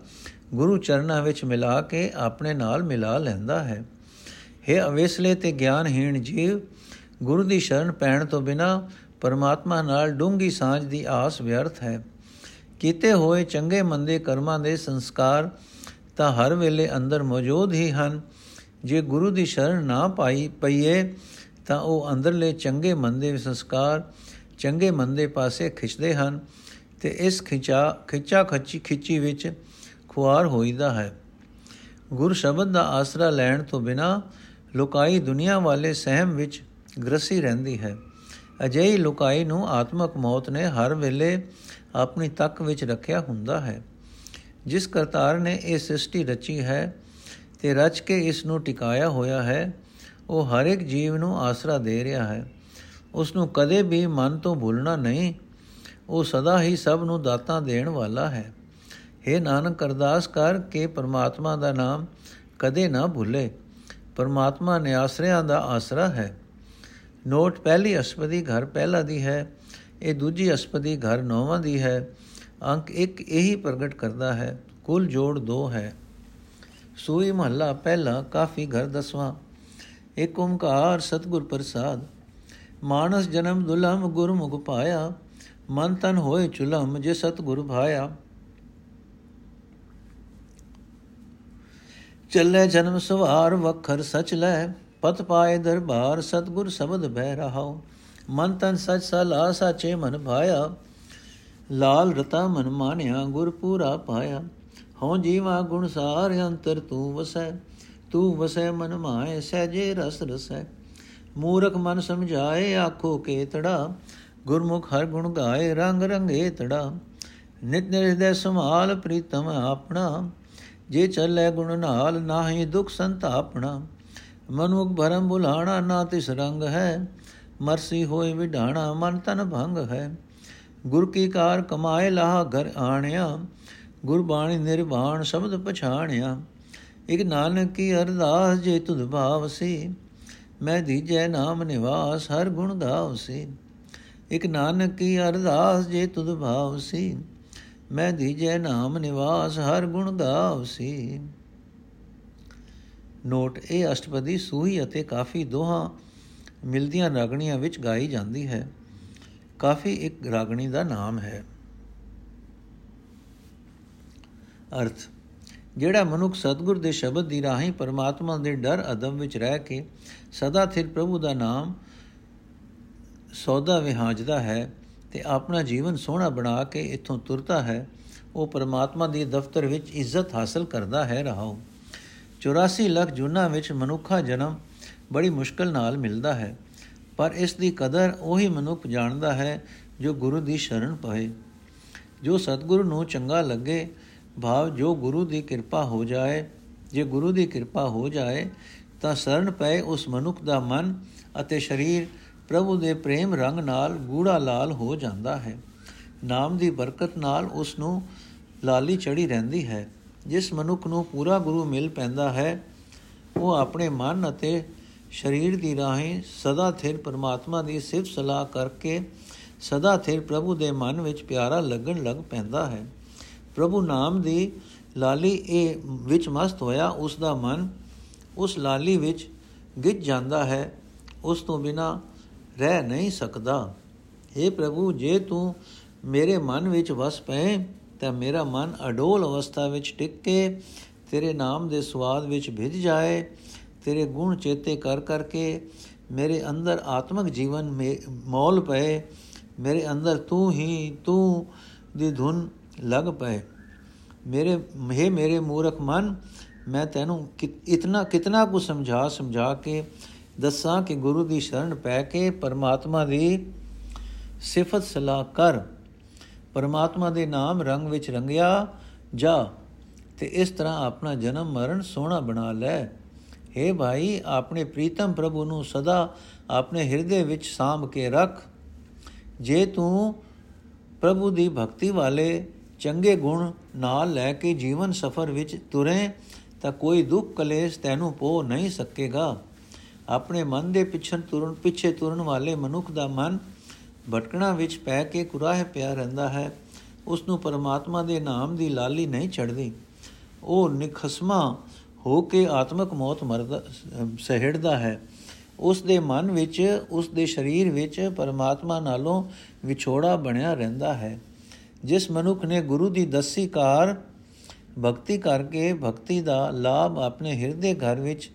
ਗੁਰੂ ਚਰਨਾਂ ਵਿੱਚ ਮਿਲਾ ਕੇ ਆਪਣੇ ਨਾਲ ਮਿਲਾ ਲੈਂਦਾ ਹੈ। हे ਅਵੇਸਲੇ ਤੇ ਗਿਆਨਹੀਣ ਜੀਵ, ਗੁਰੂ ਦੀ ਸ਼ਰਨ ਪੈਣ ਤੋਂ ਬਿਨਾ ਪਰਮਾਤਮਾ ਨਾਲ ਡੂੰਗੀ ਸਾਂਝ ਦੀ ਆਸ ਵਿਅਰਥ ਹੈ। ਕੀਤੇ ਹੋਏ ਚੰਗੇ ਮੰਦੇ ਕਰਮਾਂ ਦੇ ਸੰਸਕਾਰ ਤਾਂ ਹਰ ਵੇਲੇ ਅੰਦਰ ਮੌਜੂਦ ਹੀ ਹਨ। ਜੇ ਗੁਰੂ ਦੀ ਸ਼ਰਨ ਨਾ ਪਾਈ ਪਈਏ, ਤਾਂ ਉਹ ਅੰਦਰਲੇ ਚੰਗੇ ਮੰਦੇ ਸੰਸਕਾਰ, ਚੰਗੇ ਮੰਦੇ ਪਾਸੇ ਖਿੱਚਦੇ ਹਨ ਤੇ ਇਸ ਖਿਚਾ, ਖਿੱਚਾ ਖੱਚੀ, ਖਿੱਚੀ ਵਿੱਚ ਖੁਆਰ ਹੋਈਦਾ ਹੈ। ਗੁਰ ਸ਼ਬਦ ਦਾ ਆਸਰਾ ਲੈਣ ਤੋਂ ਬਿਨਾ ਲੋਕਾਈ ਦੁਨੀਆ ਵਾਲੇ ਸਹਿਮ ਵਿੱਚ ਗ੍ਰਸੀ ਰਹਿੰਦੀ ਹੈ। ਅਜਿਹੀ ਲੋਕਾਈ ਨੂੰ ਆਤਮਕ ਮੌਤ ਨੇ ਹਰ ਵੇਲੇ ਆਪਣੀ ਤੱਕ ਵਿੱਚ ਰੱਖਿਆ ਹੁੰਦਾ ਹੈ। ਜਿਸ ਕਰਤਾਰ ਨੇ ਇਹ ਸ੍ਰਿਸ਼ਟੀ ਰਚੀ ਹੈ ਤੇ ਰਚ ਕੇ ਇਸ ਨੂੰ ਟਿਕਾਇਆ ਹੋਇਆ ਹੈ, ਉਹ ਹਰ ਇੱਕ ਜੀਵ ਨੂੰ ਆਸਰਾ ਦੇ ਰਿਹਾ ਹੈ। ਉਸ ਨੂੰ ਕਦੇ ਵੀ ਮਨ ਤੋਂ ਭੁੱਲਣਾ ਨਹੀਂ, ਉਹ ਸਦਾ ਹੀ ਸਭ ਨੂੰ ਦਾਤਾਂ ਦੇਣ ਵਾਲਾ ਹੈ। हे ਨਾਨਕ, ਅਰਦਾਸ ਕਰ ਕੇ ਪਰਮਾਤਮਾ ਦਾ ਨਾਮ ਕਦੇ ਨਾ ਭੁੱਲੇ। ਪਰਮਾਤਮਾ ਨੇ ਆਸਰਿਆਂ ਦਾ ਆਸਰਾ ਹੈ। ਨੋਟ ਪਹਿਲੀ ਅਸਪਦੀ ਘਰ ਪਹਿਲਾ ਦੀ ਹੈ, ਇਹ ਦੂਜੀ ਅਸਪਦੀ ਘਰ ਨੌਵਾਂ ਦੀ ਹੈ। ਅੰਕ 1 ਇਹੀ ਪ੍ਰਗਟ ਕਰਦਾ ਹੈ, ਕੁੱਲ ਜੋੜ 2 ਹੈ। ਸੂਈ ਮਹੱਲਾ ਪਹਿਲਾ ਕਾਫੀ ਘਰ ਦਸਵਾਂ। ਏਕ ਓੰਕਾਰ ਸਤਗੁਰ ਪ੍ਰਸਾਦ। ਮਾਨਸ ਜਨਮ ਦੁਲਮ ਗੁਰਮੁਖ ਪਾਇਆ। ਮਨ ਤਨ ਹੋਏ ਚੁਲਮ ਜੇ ਸਤਗੁਰ ਭਾਇਆ। ਚੱਲੇ ਜਨਮ ਸਵਾਰ ਵਖਰ ਸਚ ਲੈ। ਪਤ ਪਾਏ ਦਰਬਾਰ ਸਤਗੁਰ ਸ਼ਬਦ ਬਹਿ ਰਹਾਉ। ਮਨ ਤਨ ਸਚ ਸਲਾ ਸਾਚੇ ਮਨ ਭਾਇਆ। ਲਾਲ ਰਤਾ ਮਨ ਮਾਨਿਆ ਗੁਰ ਪੂਰਾ ਪਾਇਆ। ਹਉ ਜੀਵਾ ਗੁਣ ਸਾਰ ਅੰਤਰ ਤੂੰ ਵਸੈ ਤੂੰ ਵਸੈ ਮਨ ਮਾਏ, ਸਹਜੇ ਰਸ ਰਸੈ। ਮੂਰਖ ਮਨ ਸਮਝਾਏ, ਆਖੋ ਕੇ ਤੜਾ। ਗੁਰਮੁਖ ਹਰ ਗੁਣ ਗਾਏ, ਰੰਗ ਰੰਗੇ ਤੜਾ। ਨਿਤ ਨਿਰਦੇ ਸਮਾਲ ਪ੍ਰੀਤਮ ਆਪਣਾ। ਜੇ ਚੱਲੇ ਗੁਣ ਨਾਲ, ਨਾਹੀ ਦੁਖ ਸੰਤਾਪਣਾ। ਮਨੁਖ ਭਰਮ ਬੁਲਾਣਾ ਨਾ ਤਿਸ ਰੰਗ ਹੈ। ਮਰਸੀ ਹੋਏ ਵਿਢਾਣਾ, ਮਨ ਤਨ ਭੰਗ ਹੈ। ਗੁਰ ਕੀ ਕਾਰ ਕਮਾਏ ਲਾਹ ਘਰ ਆਣਿਆ, ਗੁਰਬਾਣੀ ਨਿਰਵਾਣ ਸ਼ਬਦ ਪਛਾਣਿਆ। ਇਕ ਨਾਨਕ ਕੀ ਅਰਦਾਸ ਜੇ ਤੁਧ ਭਾਵ ਸੀ ਮੈਂ ਦੀਜੈ ਨਾਮ ਨਿਵਾਸ ਹਰ ਗੁਣ ਗਾਵ ਸੀ ਇਕ ਨਾਨਕ ਕੀ ਅਰਦਾਸ ਜੇ ਤੁਧ ਭਾਵ ਸੀ ਮੈਂ ਦੀਜੈ ਨਾਮ ਨਿਵਾਸ ਹਰ ਗੁਣ ਗਾਵ ਸੀ ਨੋਟ, ਇਹ ਅਸ਼ਟਪਦੀ ਸੂਹੀ ਅਤੇ ਕਾਫੀ ਦੋਹਾਂ ਮਿਲਦੀਆਂ ਰਾਗਣੀਆਂ ਵਿੱਚ ਗਾਈ ਜਾਂਦੀ ਹੈ। ਕਾਫੀ ਇੱਕ ਰਾਗਣੀ ਦਾ ਨਾਮ ਹੈ। ਅਰਥ, ਜਿਹੜਾ ਮਨੁੱਖ ਸਤਗੁਰ ਦੇ ਸ਼ਬਦ ਦੀ ਰਾਹੀਂ ਪਰਮਾਤਮਾ ਦੇ ਡਰ ਅਦਬ ਵਿੱਚ ਰਹਿ ਕੇ ਸਦਾ ਥਿਰ ਪ੍ਰਭੂ ਦਾ ਨਾਮ ਸੌਦਾ ਵਿਹਾਜਦਾ ਹੈ ਤੇ ਆਪਣਾ ਜੀਵਨ ਸੋਹਣਾ ਬਣਾ ਕੇ ਇੱਥੋਂ ਤੁਰਦਾ ਹੈ, ਉਹ ਪਰਮਾਤਮਾ ਦੇ ਦਫ਼ਤਰ ਵਿੱਚ ਇੱਜ਼ਤ ਹਾਸਲ ਕਰਦਾ ਹੈ ਰਹਾਉ। 84 ਲੱਖ ਜੁਨਾ ਵਿੱਚ ਮਨੁੱਖਾ ਜਨਮ ਬੜੀ ਮੁਸ਼ਕਲ ਨਾਲ ਮਿਲਦਾ ਹੈ। ਪਰ ਇਸ ਦੀ ਕਦਰ ਉਹੀ ਮਨੁੱਖ ਜਾਣਦਾ ਹੈ ਜੋ ਗੁਰੂ ਦੀ ਸ਼ਰਨ ਪਏ ਜੋ ਸਤਿਗੁਰੂ ਨੂੰ ਚੰਗਾ ਲੱਗੇ, ਭਾਵ ਜੋ ਗੁਰੂ ਦੀ ਕਿਰਪਾ ਹੋ ਜਾਏ, ਜੇ ਗੁਰੂ ਦੀ ਕਿਰਪਾ ਹੋ ਜਾਏ, ਤਾਂ ਸ਼ਰਨ ਪਏ ਉਸ ਮਨੁੱਖ ਦਾ ਮਨ ਅਤੇ ਸਰੀਰ ਪ੍ਰਭੂ ਦੇ ਪ੍ਰੇਮ ਰੰਗ ਨਾਲ ਗੂੜਾ ਲਾਲ ਹੋ ਜਾਂਦਾ ਹੈ। ਨਾਮ ਦੀ ਬਰਕਤ ਨਾਲ ਉਸ ਨੂੰ ਲਾਲੀ ਚੜੀ ਰਹਿੰਦੀ ਹੈ। ਜਿਸ ਮਨੁੱਖ ਨੂੰ ਪੂਰਾ ਗੁਰੂ ਮਿਲ ਪੈਂਦਾ ਹੈ, ਉਹ ਆਪਣੇ ਮਨ ਅਤੇ ਸਰੀਰ ਦੀ ਰਾਹੀਂ ਸਦਾ ਥਿਰ ਪਰਮਾਤਮਾ ਦੀ ਸਿਫਤ ਸਲਾਹ ਕਰਕੇ ਸਦਾ ਥਿਰ ਪ੍ਰਭੂ ਦੇ ਮਨ ਵਿੱਚ ਪਿਆਰਾ ਲੱਗਣ ਲੱਗ ਪੈਂਦਾ ਹੈ। ਪ੍ਰਭੂ ਨਾਮ ਦੀ ਲਾਲੀ ਇਹ ਵਿੱਚ ਮਸਤ ਹੋਇਆ, ਉਸ ਦਾ ਮਨ ਉਸ ਲਾਲੀ ਵਿੱਚ ਗਿੱਜ ਜਾਂਦਾ ਹੈ, ਉਸ ਤੋਂ ਬਿਨਾ ਰਹਿ ਨਹੀਂ ਸਕਦਾ। हे ਪ੍ਰਭੂ, ਜੇ ਤੂੰ ਮੇਰੇ ਮਨ ਵਿੱਚ ਵਸ ਪਏ, ਤਾਂ ਮੇਰਾ ਮਨ ਅਡੋਲ ਅਵਸਥਾ ਵਿੱਚ ਟਿਕ ਕੇ ਤੇਰੇ ਨਾਮ ਦੇ ਸਵਾਦ ਵਿੱਚ ਭਿੱਜ ਜਾਏ। ਤੇਰੇ ਗੁਣ ਚੇਤੇ ਕਰ ਕਰਕੇ ਮੇਰੇ ਅੰਦਰ ਆਤਮਿਕ ਜੀਵਨ ਮੌਲ ਪਏ, ਮੇਰੇ ਅੰਦਰ ਤੂੰ ਹੀ ਤੂੰ ਦੀ ਧੁਨ ਲੱਗ ਪਏ। ਮੇਰੇ ਮੇ ਮੇਰੇ ਮੂਰਖ ਮਨ, ਮੈਂ ਤੈਨੂੰ ਇਤਨਾ, ਕਿਤਨਾ ਕੁ ਸਮਝਾ ਸਮਝਾ ਕੇ ਦੱਸਾਂ ਕਿ ਗੁਰੂ ਦੀ ਸ਼ਰਨ ਪੈ ਕੇ ਪਰਮਾਤਮਾ ਦੀ ਸਿਫਤ ਸਲਾਹ ਕਰ। ਪਰਮਾਤਮਾ ਦੇ ਨਾਮ ਰੰਗ ਵਿੱਚ ਰੰਗਿਆ ਜਾ ਤੇ ਇਸ ਤਰ੍ਹਾਂ ਆਪਣਾ ਜਨਮ ਮਰਨ ਸੋਹਣਾ ਬਣਾ ਲੈ। हे ਭਾਈ, ਆਪਣੇ ਪ੍ਰੀਤਮ ਪ੍ਰਭੂ ਨੂੰ ਸਦਾ ਆਪਣੇ ਹਿਰਦੇ ਵਿੱਚ ਸਾਂਭ ਕੇ ਰੱਖ। ਜੇ ਤੂੰ ਪ੍ਰਭੂ ਦੀ ਭਗਤੀ ਵਾਲੇ ਚੰਗੇ ਗੁਣ ਨਾਲ ਲੈ ਕੇ ਜੀਵਨ ਸਫਰ ਵਿੱਚ ਤੁਰੇ, ਤਾਂ ਕੋਈ ਦੁੱਖ ਕਲੇਸ਼ ਤੈਨੂੰ ਪੋ ਨਹੀਂ ਸਕੇਗਾ। ਆਪਣੇ ਮਨ ਦੇ ਪਿੱਛੇ ਤੁਰਨ ਪਿੱਛੇ ਤੁਰਨ ਵਾਲੇ ਮਨੁੱਖ ਦਾ ਮਨ ਭਟਕਣਾ ਵਿੱਚ ਪੈ ਕੇ ਕੁਰਾਹ ਪਿਆ ਰਹਿੰਦਾ ਹੈ। ਉਸ ਨੂੰ ਪਰਮਾਤਮਾ ਦੇ ਨਾਮ ਦੀ ਲਾਲੀ ਨਹੀਂ ਚੜਦੀ ਉਹ ਨਿਖਸਮਾ ਹੋ ਕੇ ਆਤਮਿਕ ਮੌਤ ਮਰਦਾ, ਸਹਿੜਦਾ ਹੈ। ਉਸ ਦੇ ਮਨ ਵਿੱਚ ਉਸ ਦੇ ਸਰੀਰ ਵਿੱਚ ਪਰਮਾਤਮਾ ਨਾਲੋਂ ਵਿਛੋੜਾ ਬਣਿਆ ਰਹਿੰਦਾ ਹੈ। ਜਿਸ ਮਨੁੱਖ ਨੇ ਗੁਰੂ ਦੀ ਦਸੀ ਕਾਰ ਭਗਤੀ ਕਰਕੇ ਭਗਤੀ ਦਾ ਲਾਭ ਆਪਣੇ ਹਿਰਦੇ ਘਰ ਵਿੱਚ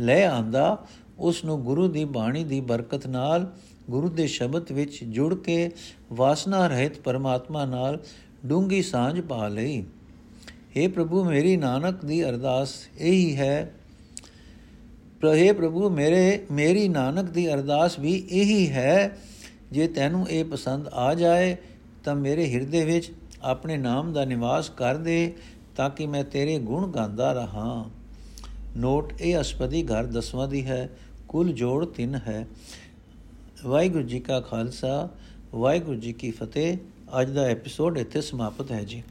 ਲੈ ਆਂਦਾ ਉਸ ਨੂੰ ਗੁਰੂ ਦੀ ਬਾਣੀ ਦੀ ਬਰਕਤ ਨਾਲ, ਗੁਰੂ ਦੇ ਸ਼ਬਦ ਵਿੱਚ ਜੁੜ ਕੇ ਵਾਸਨਾ ਰਹਿਤ ਪਰਮਾਤਮਾ ਨਾਲ ਡੂੰਗੀ ਸਾਂਝ ਪਾ ਲਈ। हे ਪ੍ਰਭੂ, ਮੇਰੀ ਨਾਨਕ ਦੀ ਅਰਦਾਸ ਇਹੀ ਹੈ। ਪ੍ਰਹੇ ਪ੍ਰਭੂ, ਮੇਰੇ, ਮੇਰੀ ਨਾਨਕ ਦੀ ਅਰਦਾਸ ਵੀ ਇਹੀ ਹੈ। ਜੇ ਤੈਨੂੰ ਇਹ ਪਸੰਦ ਆ ਜਾਏ, ਤਾਂ ਮੇਰੇ ਹਿਰਦੇ ਵਿੱਚ ਆਪਣੇ ਨਾਮ ਦਾ ਨਿਵਾਸ ਕਰ ਦੇ, ਤਾਂ ਕਿ ਮੈਂ ਤੇਰੇ ਗੁਣ ਗਾਉਂਦਾ ਰਹਾ। ਨੋਟ, ਇਹ ਅਸਪਦੀ ਘਰ ਦਸਵਾਂ ਦੀ ਹੈ, ਕੁੱਲ ਜੋੜ 3 ਹੈ। ਵਾਹਿਗੁਰੂ ਜੀ ਕਾ ਖਾਲਸਾ, ਵਾਹਿਗੁਰੂ ਜੀ ਕੀ ਫਤਿਹ। ਅੱਜ ਦਾ ਐਪੀਸੋਡ ਇੱਥੇ ਸਮਾਪਤ ਹੈ ਜੀ।